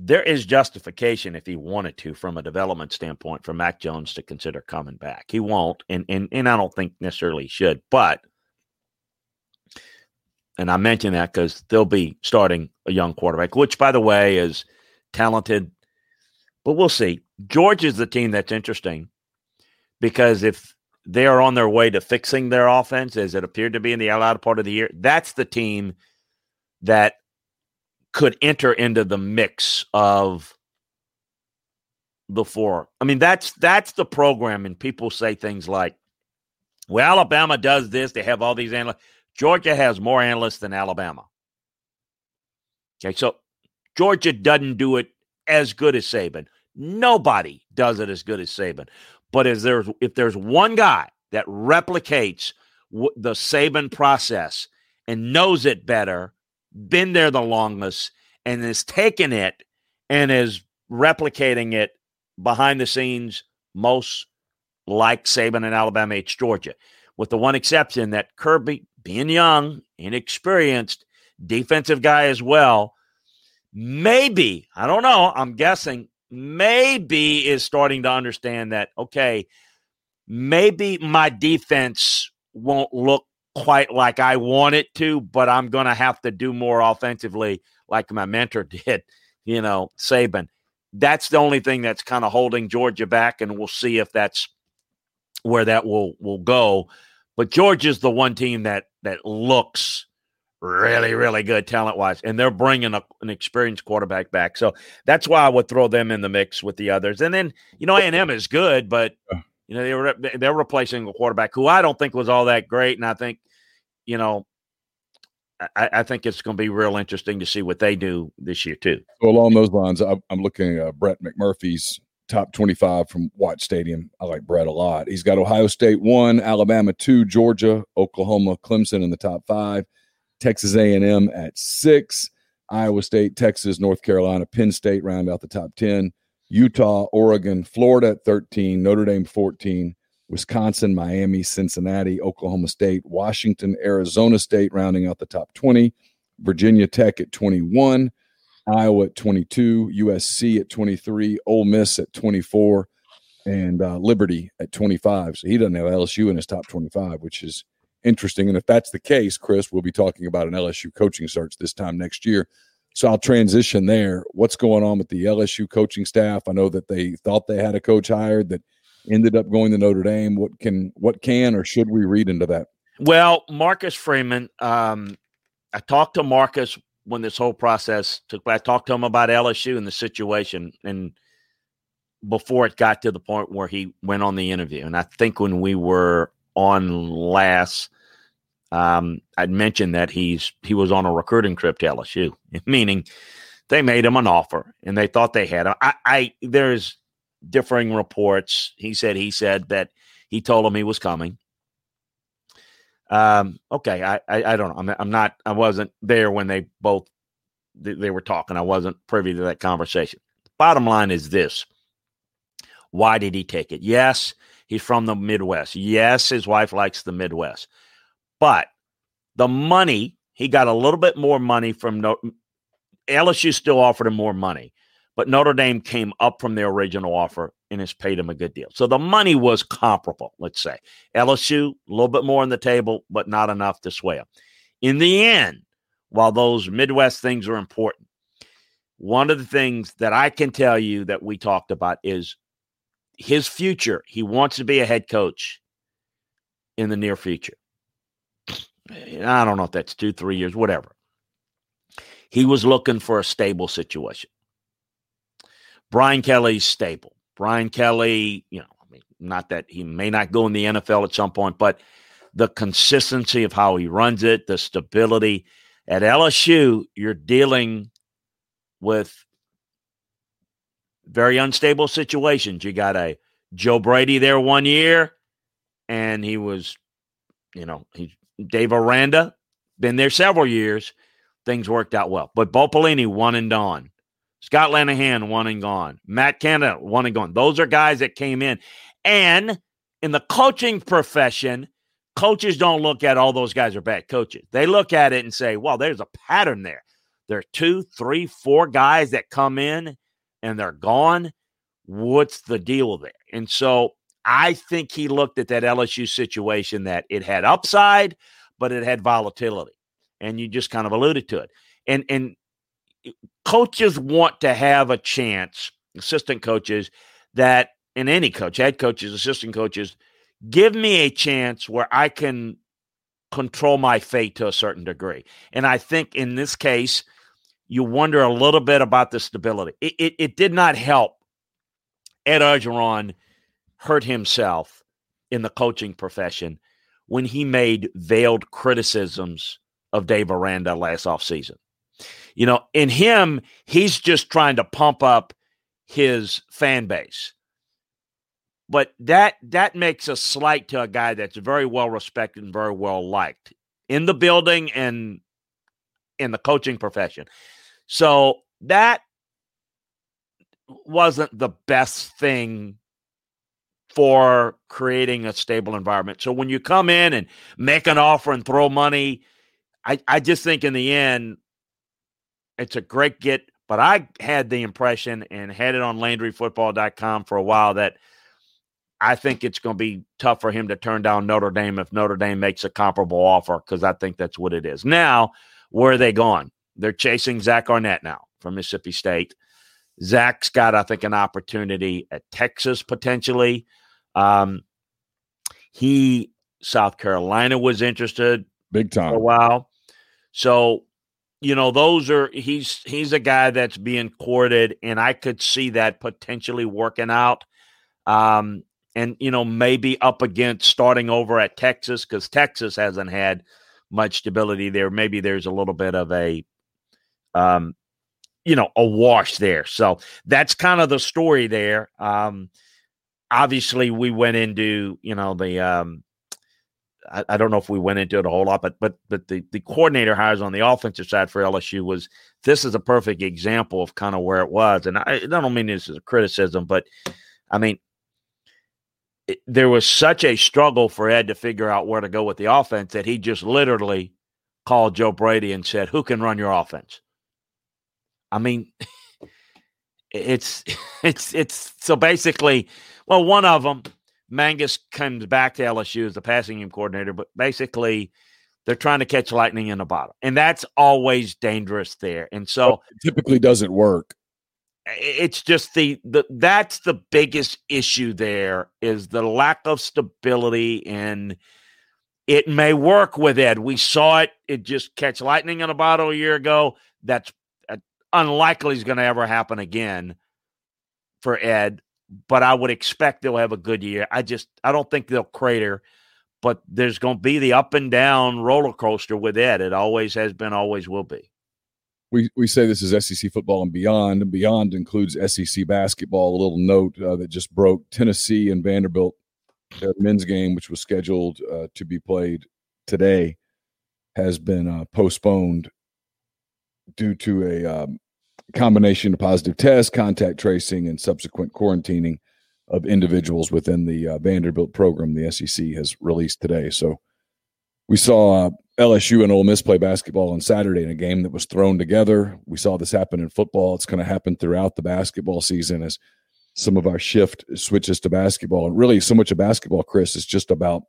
Speaker 2: there is justification if he wanted to from a development standpoint for Mac Jones to consider coming back. He won't, and and and I don't think necessarily should, but and I mention that because they'll be starting a young quarterback, which by the way is talented, but we'll see. Georgia is the team that's interesting because if they are on their way to fixing their offense, as it appeared to be in the latter part of the year, that's the team that could enter into the mix of the four. I mean, that's that's the program, and people say things like, "Well, Alabama does this; they have all these analysts." Georgia has more analysts than Alabama. Okay, so Georgia doesn't do it as good as Saban. Nobody does it as good as Saban. But as there's if there's one guy that replicates w- the Saban process and knows it better, been there the longest, and is taking it and is replicating it behind the scenes most like Saban in Alabama, it's Georgia. With the one exception that Kirby, being young, inexperienced, defensive guy as well, maybe, I don't know, I'm guessing, maybe is starting to understand that, okay, maybe my defense won't look quite like I want it to, but I'm going to have to do more offensively like my mentor did, you know, Saban. That's the only thing that's kind of holding Georgia back, and we'll see if that's where that will will go. But Georgia's the one team that that looks really, really good talent wise, and they're bringing a, an experienced quarterback back. So that's why I would throw them in the mix with the others. And then you know, A and M is good, but you know they were they're replacing a quarterback who I don't think was all that great, and I think you know. I, I think it's going to be real interesting to see what they do this year too.
Speaker 1: So along those lines, I'm looking at uh, Brett McMurphy's top 25 from Watch Stadium. I like Brett a lot. He's got Ohio State one, Alabama two, Georgia, Oklahoma, Clemson in the top five, Texas A&M at six, Iowa State, Texas, North Carolina, Penn State round out the top 10, Utah, Oregon, Florida at 13, Notre Dame 14, Wisconsin, Miami, Cincinnati, Oklahoma State, Washington, Arizona State rounding out the top 20, Virginia Tech at 21, Iowa at 22, USC at 23, Ole Miss at 24, and uh, Liberty at 25. So he doesn't have LSU in his top 25, which is interesting. And if that's the case, Chris, we'll be talking about an LSU coaching search this time next year. So I'll transition there. What's going on with the LSU coaching staff? I know that they thought they had a coach hired that ended up going to Notre Dame. What can what can or should we read into that?
Speaker 2: Well, Marcus Freeman. Um, I talked to Marcus when this whole process took place. I talked to him about LSU and the situation, and before it got to the point where he went on the interview. And I think when we were on last, um, I'd mentioned that he's he was on a recruiting trip to LSU, meaning they made him an offer and they thought they had him. I, I there's differing reports. He said he said that he told him he was coming. Um, okay, I, I, I don't know. I'm, I'm not. I wasn't there when they both they, they were talking. I wasn't privy to that conversation. Bottom line is this: Why did he take it? Yes, he's from the Midwest. Yes, his wife likes the Midwest, but the money he got a little bit more money from no, mm, LSU. Still offered him more money, but Notre Dame came up from their original offer and has paid him a good deal. So the money was comparable, let's say. LSU, a little bit more on the table, but not enough to sway him. In the end, while those Midwest things are important, one of the things that I can tell you that we talked about is his future. He wants to be a head coach in the near future. I don't know if that's two, three years, whatever. He was looking for a stable situation. Brian Kelly's stable. Brian Kelly, you know, I mean, not that he may not go in the NFL at some point, but the consistency of how he runs it, the stability. At LSU, you're dealing with very unstable situations. You got a Joe Brady there one year, and he was, you know, he Dave Aranda, been there several years. Things worked out well. But Bo Pelini, one and done. Scott Linehan, one and gone. Matt Canada, one and gone. Those are guys that came in. And in the coaching profession, coaches don't look at all those guys are bad coaches. They look at it and say, well, there's a pattern there. There are two, three, four guys that come in and they're gone. What's the deal there? And so I think he looked at that LSU situation that it had upside, but it had volatility. And you just kind of alluded to it. And and eh, coaches want to have a chance, assistant coaches, that and any coach, head coaches, assistant coaches, give me a chance where I can control my fate to a certain degree. And I think in this case, you wonder a little bit about the stability. It, it, it did not help Ed Orgeron hurt himself in the coaching profession when he made veiled criticisms of Dave Aranda last offseason. You know, in him, he's just trying to pump up his fan base. But that that makes a slight to a guy that's very well respected and very well liked in the building and in the coaching profession. So that wasn't the best thing for creating a stable environment. So when you come in and make an offer and throw money, I, I just think in the end, it's a great get, but I had the impression and had it on LandryFootball.com for a while that I think it's going to be tough for him to turn down Notre Dame if Notre Dame makes a comparable offer because I think that's what it is. Now, where are they going? They're chasing Zach Arnett now from Mississippi State. Zach's got, I think, an opportunity at Texas potentially. Um, he, South Carolina was interested
Speaker 1: big time
Speaker 2: for a while. So you know those are he's he's a guy that's being courted and i could see that potentially working out um and you know maybe up against starting over at texas because texas hasn't had much stability there maybe there's a little bit of a um you know, a wash there. So that's kind of the story there. Um, obviously, we went into you know the um, I, I, don't know if we went into it a whole lot, but but but the the coordinator hires on the offensive side for LSU was this is a perfect example of kind of where it was, and I, I don't mean this as a criticism, but I mean there was such a struggle for Ed to figure out where to go with the offense that he just literally called Joe Brady and said, "Who can run your offense?" I mean, it's it's it's so basically, well, one of them Mangas comes back to LSU as the passing game coordinator, but basically they're trying to catch lightning in a bottle. And that's always dangerous there. And so oh,
Speaker 1: typically doesn't work.
Speaker 2: It's just the, the that's the biggest issue there is the lack of stability and it may work with Ed. We saw it. It just catch lightning in a bottle a year ago. That's unlikely is going to ever happen again for Ed but I would expect they'll have a good year. I just I don't think they'll crater, but there's going to be the up and down roller coaster with Ed. It always has been, always will be.
Speaker 1: We we say this is SEC football and beyond, and beyond includes SEC basketball. A little note uh, that just broke: Tennessee and Vanderbilt, their men's game, which was scheduled uh, to be played today, has been uh, postponed due to a um, combination of positive tests, contact tracing, and subsequent quarantining of individuals within the uh, Vanderbilt program the SEC has released today. So we saw uh, LSU and Ole Miss play basketball on Saturday in a game that was thrown together. We saw this happen in football. It's going to happen throughout the basketball season as some of our shift switches to basketball. And really, so much of basketball, Chris, is just about,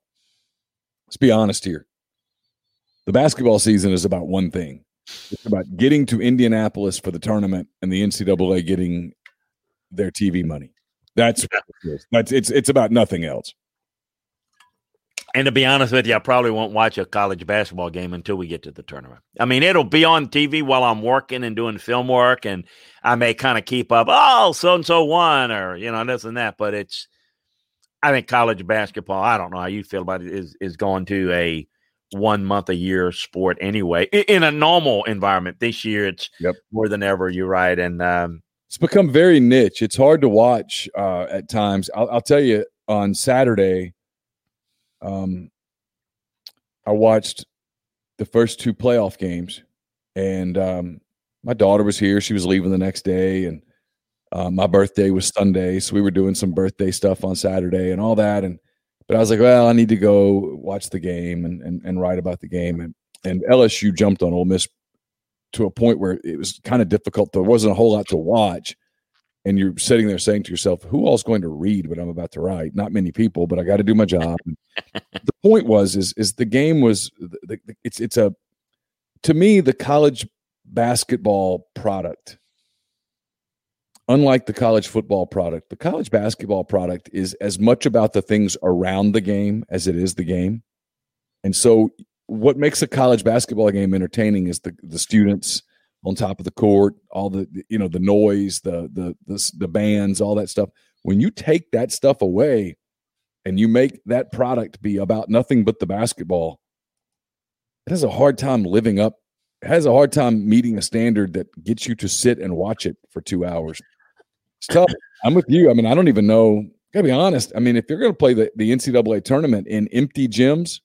Speaker 1: let's be honest here. The basketball season is about one thing it's about getting to Indianapolis for the tournament and the NCAA getting their TV money. That's that's it's it's about nothing else.
Speaker 2: And to be honest with you, I probably won't watch a college basketball game until we get to the tournament. I mean, it'll be on TV while I'm working and doing film work, and I may kind of keep up. Oh, so and so won, or you know, this and that. But it's, I think college basketball. I don't know how you feel about it. Is is going to a one month a year sport anyway in a normal environment. This year, it's yep. more than ever. You're right, and um,
Speaker 1: it's become very niche. It's hard to watch uh, at times. I'll, I'll, tell you on Saturday, um, I watched the first two playoff games, and um, my daughter was here. She was leaving the next day, and uh, my birthday was Sunday, so we were doing some birthday stuff on Saturday and all that, and but I was like, well, I need to go watch the game and, and, and write about the game. And, and LSU jumped on Ole Miss to a point where it was kind of difficult. There wasn't a whole lot to watch. And you're sitting there saying to yourself, who all's going to read what I'm about to write? Not many people, but I got to do my job. the point was, is, is the game was, the, the, it's, it's a, to me, the college basketball product unlike the college football product, the college basketball product is as much about the things around the game as it is the game. And so what makes a college basketball game entertaining is the the students on top of the court, all the you know the noise, the the the, the bands, all that stuff. When you take that stuff away and you make that product be about nothing but the basketball, it has a hard time living up has a hard time meeting a standard that gets you to sit and watch it for two hours. It's tough. I'm with you. I mean, I don't even know. Gotta be honest. I mean, if you're going to play the, the NCAA tournament in empty gyms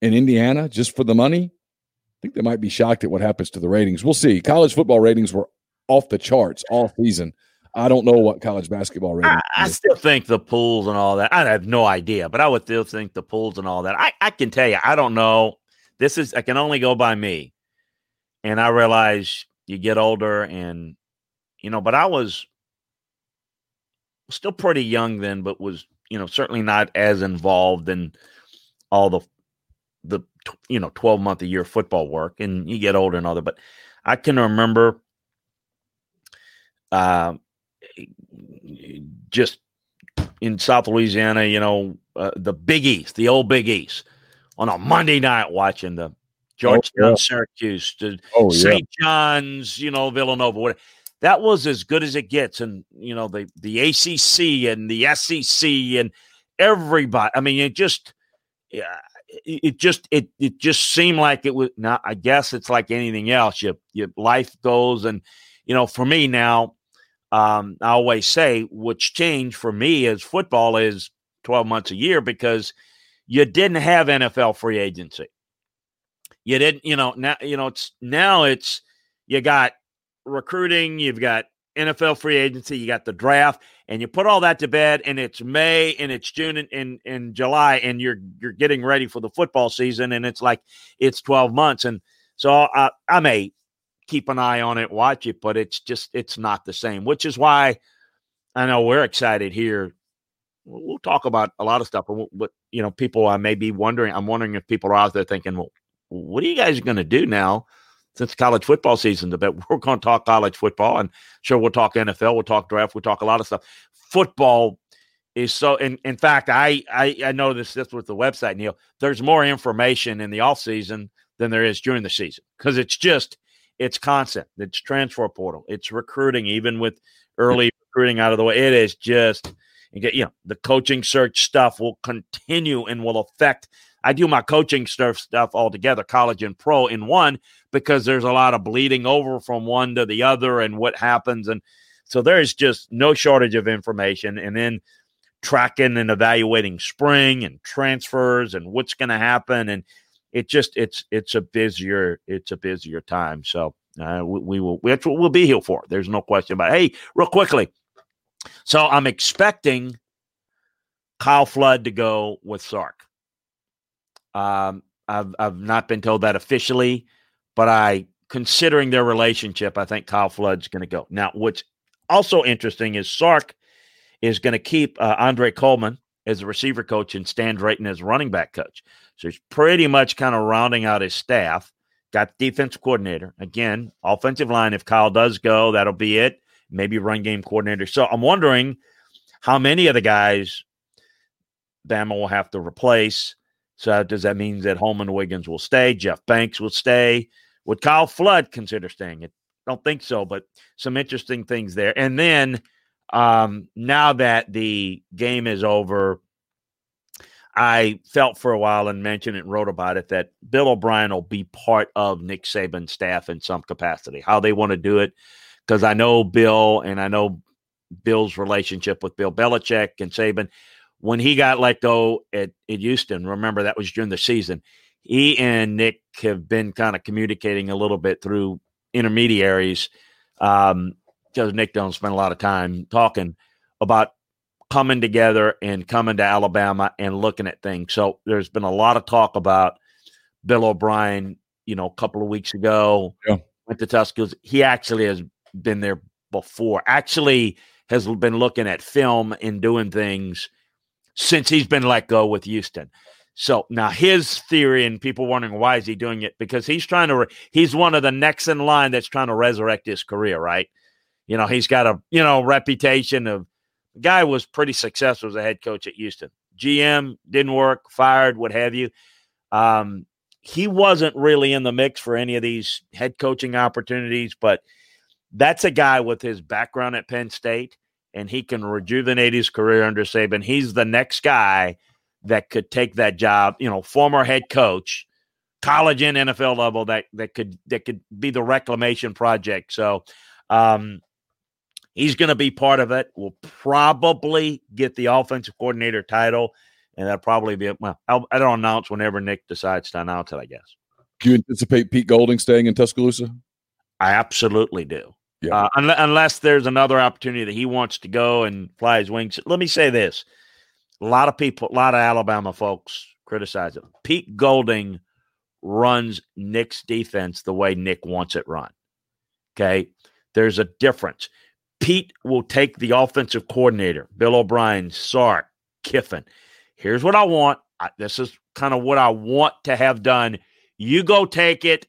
Speaker 1: in Indiana just for the money, I think they might be shocked at what happens to the ratings. We'll see. College football ratings were off the charts all season. I don't know what college basketball ratings.
Speaker 2: I, I still think the pools and all that. I have no idea, but I would still think the pools and all that. I, I can tell you, I don't know. This is I can only go by me, and I realize you get older, and you know. But I was still pretty young then, but was you know certainly not as involved in all the the you know 12 month a year football work and you get older and all that but i can remember uh just in south louisiana you know uh, the big east the old big east on a monday night watching the georgetown oh, yeah. syracuse oh, st yeah. john's you know villanova whatever that was as good as it gets. And you know the the ACC and the SEC and everybody. I mean, it just yeah, it just it it just seemed like it was. Now I guess it's like anything else. You your life goes and you know, for me now, um, I always say what's changed for me is football is 12 months a year because you didn't have NFL free agency. You didn't, you know, now, you know, it's now it's you got recruiting, you've got NFL free agency, you got the draft, and you put all that to bed, and it's May and it's June and, and, and July, and you're you're getting ready for the football season, and it's like it's 12 months. And so I, I may keep an eye on it, watch it, but it's just it's not the same, which is why I know we're excited here. We'll talk about a lot of stuff, but, but you know, people I may be wondering. I'm wondering if people are out there thinking, well, what are you guys going to do now? Since college football season a bit, we're going to talk college football, and sure we'll talk NFL, we'll talk draft, we'll talk a lot of stuff. Football is so. In in fact, I I, I noticed this with the website, Neil. There's more information in the off season than there is during the season because it's just it's constant. It's transfer portal. It's recruiting, even with early recruiting out of the way. It is just, you know, the coaching search stuff will continue and will affect. I do my coaching stuff stuff all together, college and pro in one, because there's a lot of bleeding over from one to the other and what happens. And so there is just no shortage of information. And then tracking and evaluating spring and transfers and what's going to happen. And it just it's it's a busier it's a busier time. So uh, we, we, will that's what we'll be here for. There's no question about. It. Hey, real quickly, so I'm expecting Kyle Flood to go with Sark. Um, I've I've not been told that officially, but I considering their relationship, I think Kyle Flood's going to go. Now, what's also interesting is Sark is going to keep uh, Andre Coleman as a receiver coach and Stan Drayton as running back coach. So he's pretty much kind of rounding out his staff. Got defense coordinator. Again, offensive line. If Kyle does go, that'll be it. Maybe run game coordinator. So I'm wondering how many of the guys Bama will have to replace. So does that mean that Holman Wiggins will stay? Jeff Banks will stay? Would Kyle Flood consider staying? I don't think so, but some interesting things there. And then um, now that the game is over, I felt for a while and mentioned it and wrote about it that Bill O'Brien will be part of Nick Saban's staff in some capacity. How they want to do it, because I know Bill and I know Bill's relationship with Bill Belichick and Saban. When he got let go at, at Houston, remember that was during the season. He and Nick have been kind of communicating a little bit through intermediaries. Um, because Nick don't spend a lot of time talking about coming together and coming to Alabama and looking at things. So there's been a lot of talk about Bill O'Brien, you know, a couple of weeks ago. Yeah. Went to Tuscaloosa. He actually has been there before. Actually has been looking at film and doing things since he's been let go with Houston. So now his theory, and people wondering why is he doing it? Because he's trying to. Re- he's one of the next in line that's trying to resurrect his career, right? You know, he's got a you know reputation of guy was pretty successful as a head coach at Houston. GM didn't work, fired, what have you. Um, he wasn't really in the mix for any of these head coaching opportunities, but that's a guy with his background at Penn State, and he can rejuvenate his career under Saban. He's the next guy that could take that job. You know, former head coach, college and NFL level that that could that could be the reclamation project. So um, He's going to be part of it. We'll probably get the offensive coordinator title, and that'll probably be well. I'll, I do not announce whenever Nick decides to announce it. I guess.
Speaker 1: Do you anticipate Pete Golding staying in Tuscaloosa?
Speaker 2: I absolutely do. Yeah. Uh, unless, unless there's another opportunity that he wants to go and fly his wings. Let me say this: a lot of people, a lot of Alabama folks criticize it. Pete Golding runs Nick's defense the way Nick wants it run. Okay, there's a difference. Pete will take the offensive coordinator, Bill O'Brien, Sark, Kiffin. Here's what I want. I, this is kind of what I want to have done. You go take it,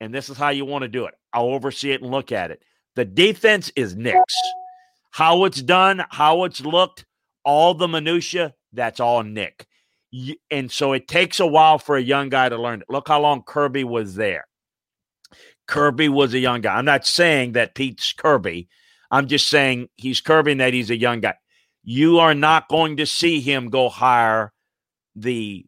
Speaker 2: and this is how you want to do it. I'll oversee it and look at it. The defense is Nick's. How it's done, how it's looked, all the minutia, that's all Nick. And so it takes a while for a young guy to learn it. Look how long Kirby was there. Kirby was a young guy. I'm not saying that Pete's Kirby, I'm just saying he's curving that he's a young guy. You are not going to see him go hire the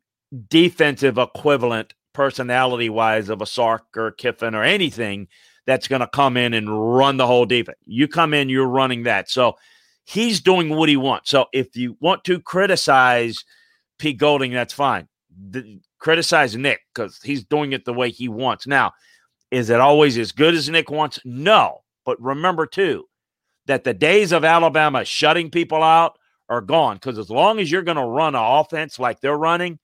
Speaker 2: defensive equivalent personality wise of a Sark or Kiffin or anything that's going to come in and run the whole defense. You come in, you're running that. So he's doing what he wants. So if you want to criticize Pete Golding, that's fine. The, criticize Nick because he's doing it the way he wants. Now, is it always as good as Nick wants? No. But remember, too, that the days of Alabama shutting people out are gone because as long as you're going to run an offense like they're running,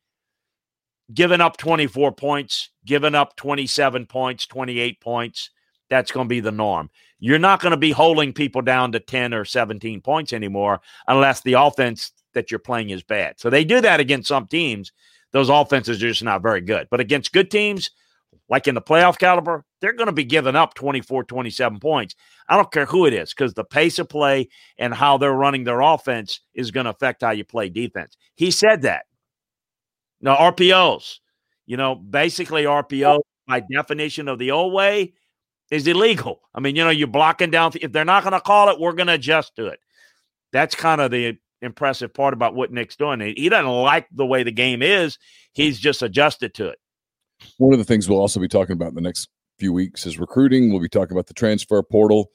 Speaker 2: giving up 24 points, giving up 27 points, 28 points, that's going to be the norm. You're not going to be holding people down to 10 or 17 points anymore unless the offense that you're playing is bad. So they do that against some teams. Those offenses are just not very good. But against good teams, like in the playoff caliber, they're going to be giving up 24, 27 points. I don't care who it is because the pace of play and how they're running their offense is going to affect how you play defense. He said that. Now, RPOs, you know, basically RPO by definition of the old way is illegal. I mean, you know, you're blocking down. If they're not going to call it, we're going to adjust to it. That's kind of the impressive part about what Nick's doing. He doesn't like the way the game is. He's just adjusted to it.
Speaker 1: One of the things we'll also be talking about in the next few weeks is recruiting. We'll be talking about the transfer portal.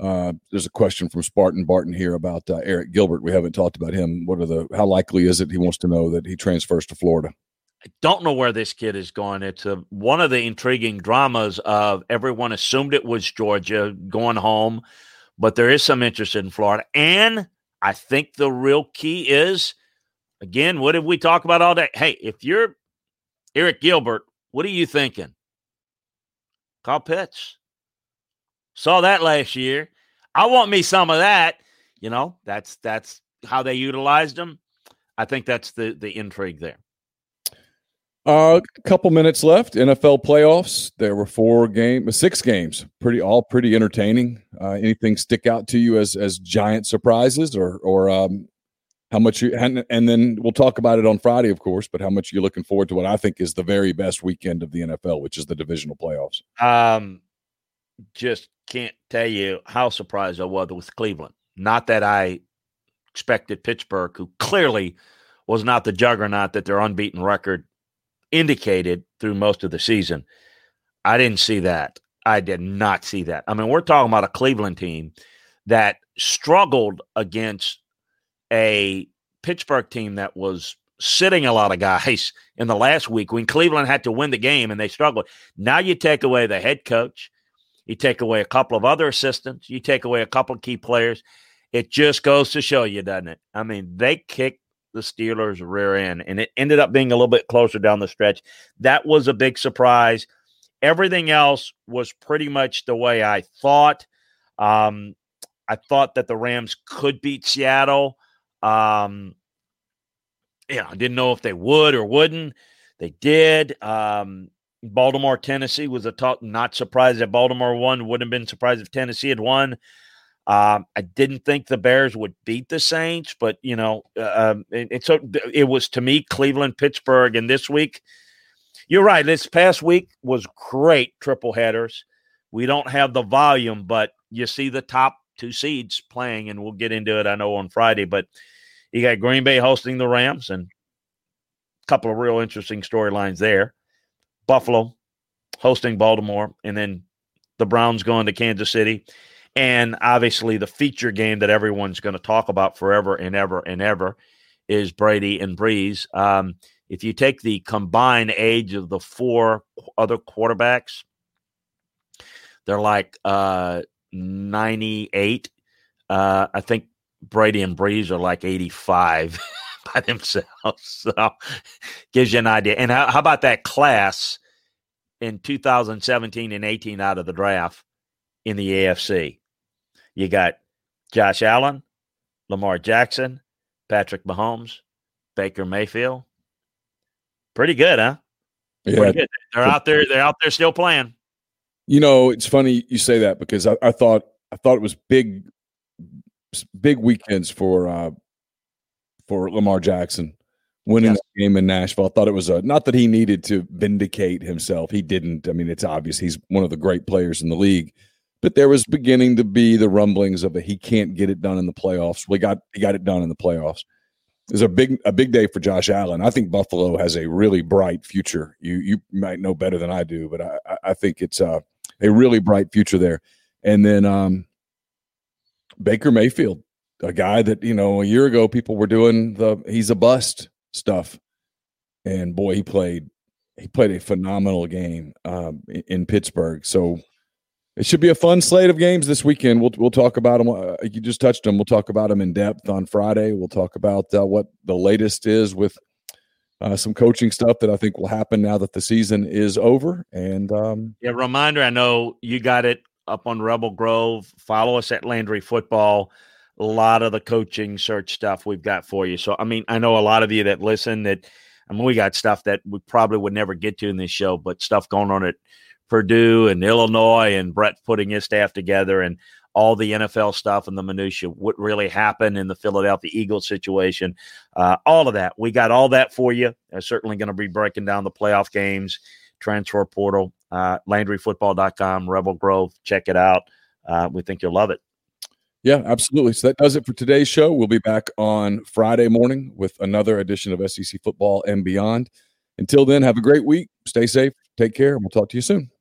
Speaker 1: Uh, there's a question from Spartan Barton here about uh, Arik Gilbert. We haven't talked about him. What are the? How likely is it he wants to know that he transfers to Florida?
Speaker 2: I don't know where this kid is going. It's a, one of the intriguing dramas of everyone assumed it was Georgia going home, but there is some interest in Florida. And I think the real key is, again, what did we talk about all day? Hey, if you're Arik Gilbert, what are you thinking? Kyle Pitts. Saw that last year. I want me some of that. You know, that's that's how they utilized him. I think that's the the intrigue there.
Speaker 1: A uh, couple minutes left. NFL playoffs. There were four games, six games. Pretty all pretty entertaining. Uh, anything stick out to you as as giant surprises, or or um, how much you and, and then we'll talk about it on Friday, of course. But how much you're looking forward to what I think is the very best weekend of the NFL, which is the divisional playoffs.
Speaker 2: Um, just can't tell you how surprised I was with Cleveland. Not that I expected Pittsburgh, who clearly was not the juggernaut that their unbeaten record indicated through most of the season. I didn't see that. I did not see that. I mean, we're talking about a Cleveland team that struggled against a Pittsburgh team that was sitting a lot of guys in the last week when Cleveland had to win the game and they struggled. Now you take away the head coach, you take away a couple of other assistants, you take away a couple of key players. It just goes to show you, doesn't it? I mean, they kicked the Steelers' rear end, and it ended up being a little bit closer down the stretch. That was a big surprise. Everything else was pretty much the way I thought. Um, I thought that the Rams could beat Seattle. Um, yeah, I didn't know if they would or wouldn't. They did. Um, Baltimore, Tennessee was a talk. Not surprised that Baltimore won. Wouldn't have been surprised if Tennessee had won. Um, I didn't think the Bears would beat the Saints, but you know, uh, um, it, a, it was to me Cleveland, Pittsburgh, and this week. You're right. This past week was great triple headers. We don't have the volume, but you see the top two seeds playing, and we'll get into it. I know on Friday, but you got Green Bay hosting the Rams, and a couple of real interesting storylines there. Buffalo hosting Baltimore, and then the Browns going to Kansas City. And obviously, the feature game that everyone's going to talk about forever and ever and ever is Brady and Brees. Um, if you take the combined age of the four other quarterbacks, they're like uh, 98. Uh, I think Brady and Brees are like 85 by themselves. So gives you an idea. And how, how about that class in 2017 and 18 out of the draft in the AFC? You got Josh Allen, Lamar Jackson, Patrick Mahomes, Baker Mayfield. Pretty good, huh? Yeah. Pretty good. They're out there. They're out there still playing.
Speaker 1: You know, it's funny you say that because I, I thought I thought it was big, big weekends for uh for Lamar Jackson winning yes. the game in Nashville. I thought it was a not that he needed to vindicate himself. He didn't. I mean, it's obvious he's one of the great players in the league but there was beginning to be the rumblings of a he can't get it done in the playoffs. We got he got it done in the playoffs. It's a big a big day for Josh Allen. I think Buffalo has a really bright future. You you might know better than I do, but I I think it's uh a really bright future there. And then um, Baker Mayfield, a guy that you know a year ago people were doing the he's a bust stuff, and boy, he played he played a phenomenal game um, in Pittsburgh. So it should be a fun slate of games this weekend. We'll we'll talk about them. Uh, you just touched them. We'll talk about them in depth on Friday. We'll talk about uh, what the latest is with uh, some coaching stuff that I think will happen now that the season is over. And um,
Speaker 2: yeah, reminder. I know you got it up on Rebel Grove. Follow us at Landry Football. A lot of the coaching search stuff we've got for you. So I mean, I know a lot of you that listen that. I mean, we got stuff that we probably would never get to in this show, but stuff going on at Purdue and Illinois and Brett putting his staff together and all the NFL stuff and the minutia, what really happened in the Philadelphia Eagles situation, uh, all of that. We got all that for you. I'm certainly going to be breaking down the playoff games, transfer portal, uh, LandryFootball.com, Rebel Grove. Check it out. Uh, we think you'll love it.
Speaker 1: Yeah, absolutely. So that does it for today's show. We'll be back on Friday morning with another edition of SEC Football and Beyond. Until then, have a great week. Stay safe. Take care, and we'll talk to you soon.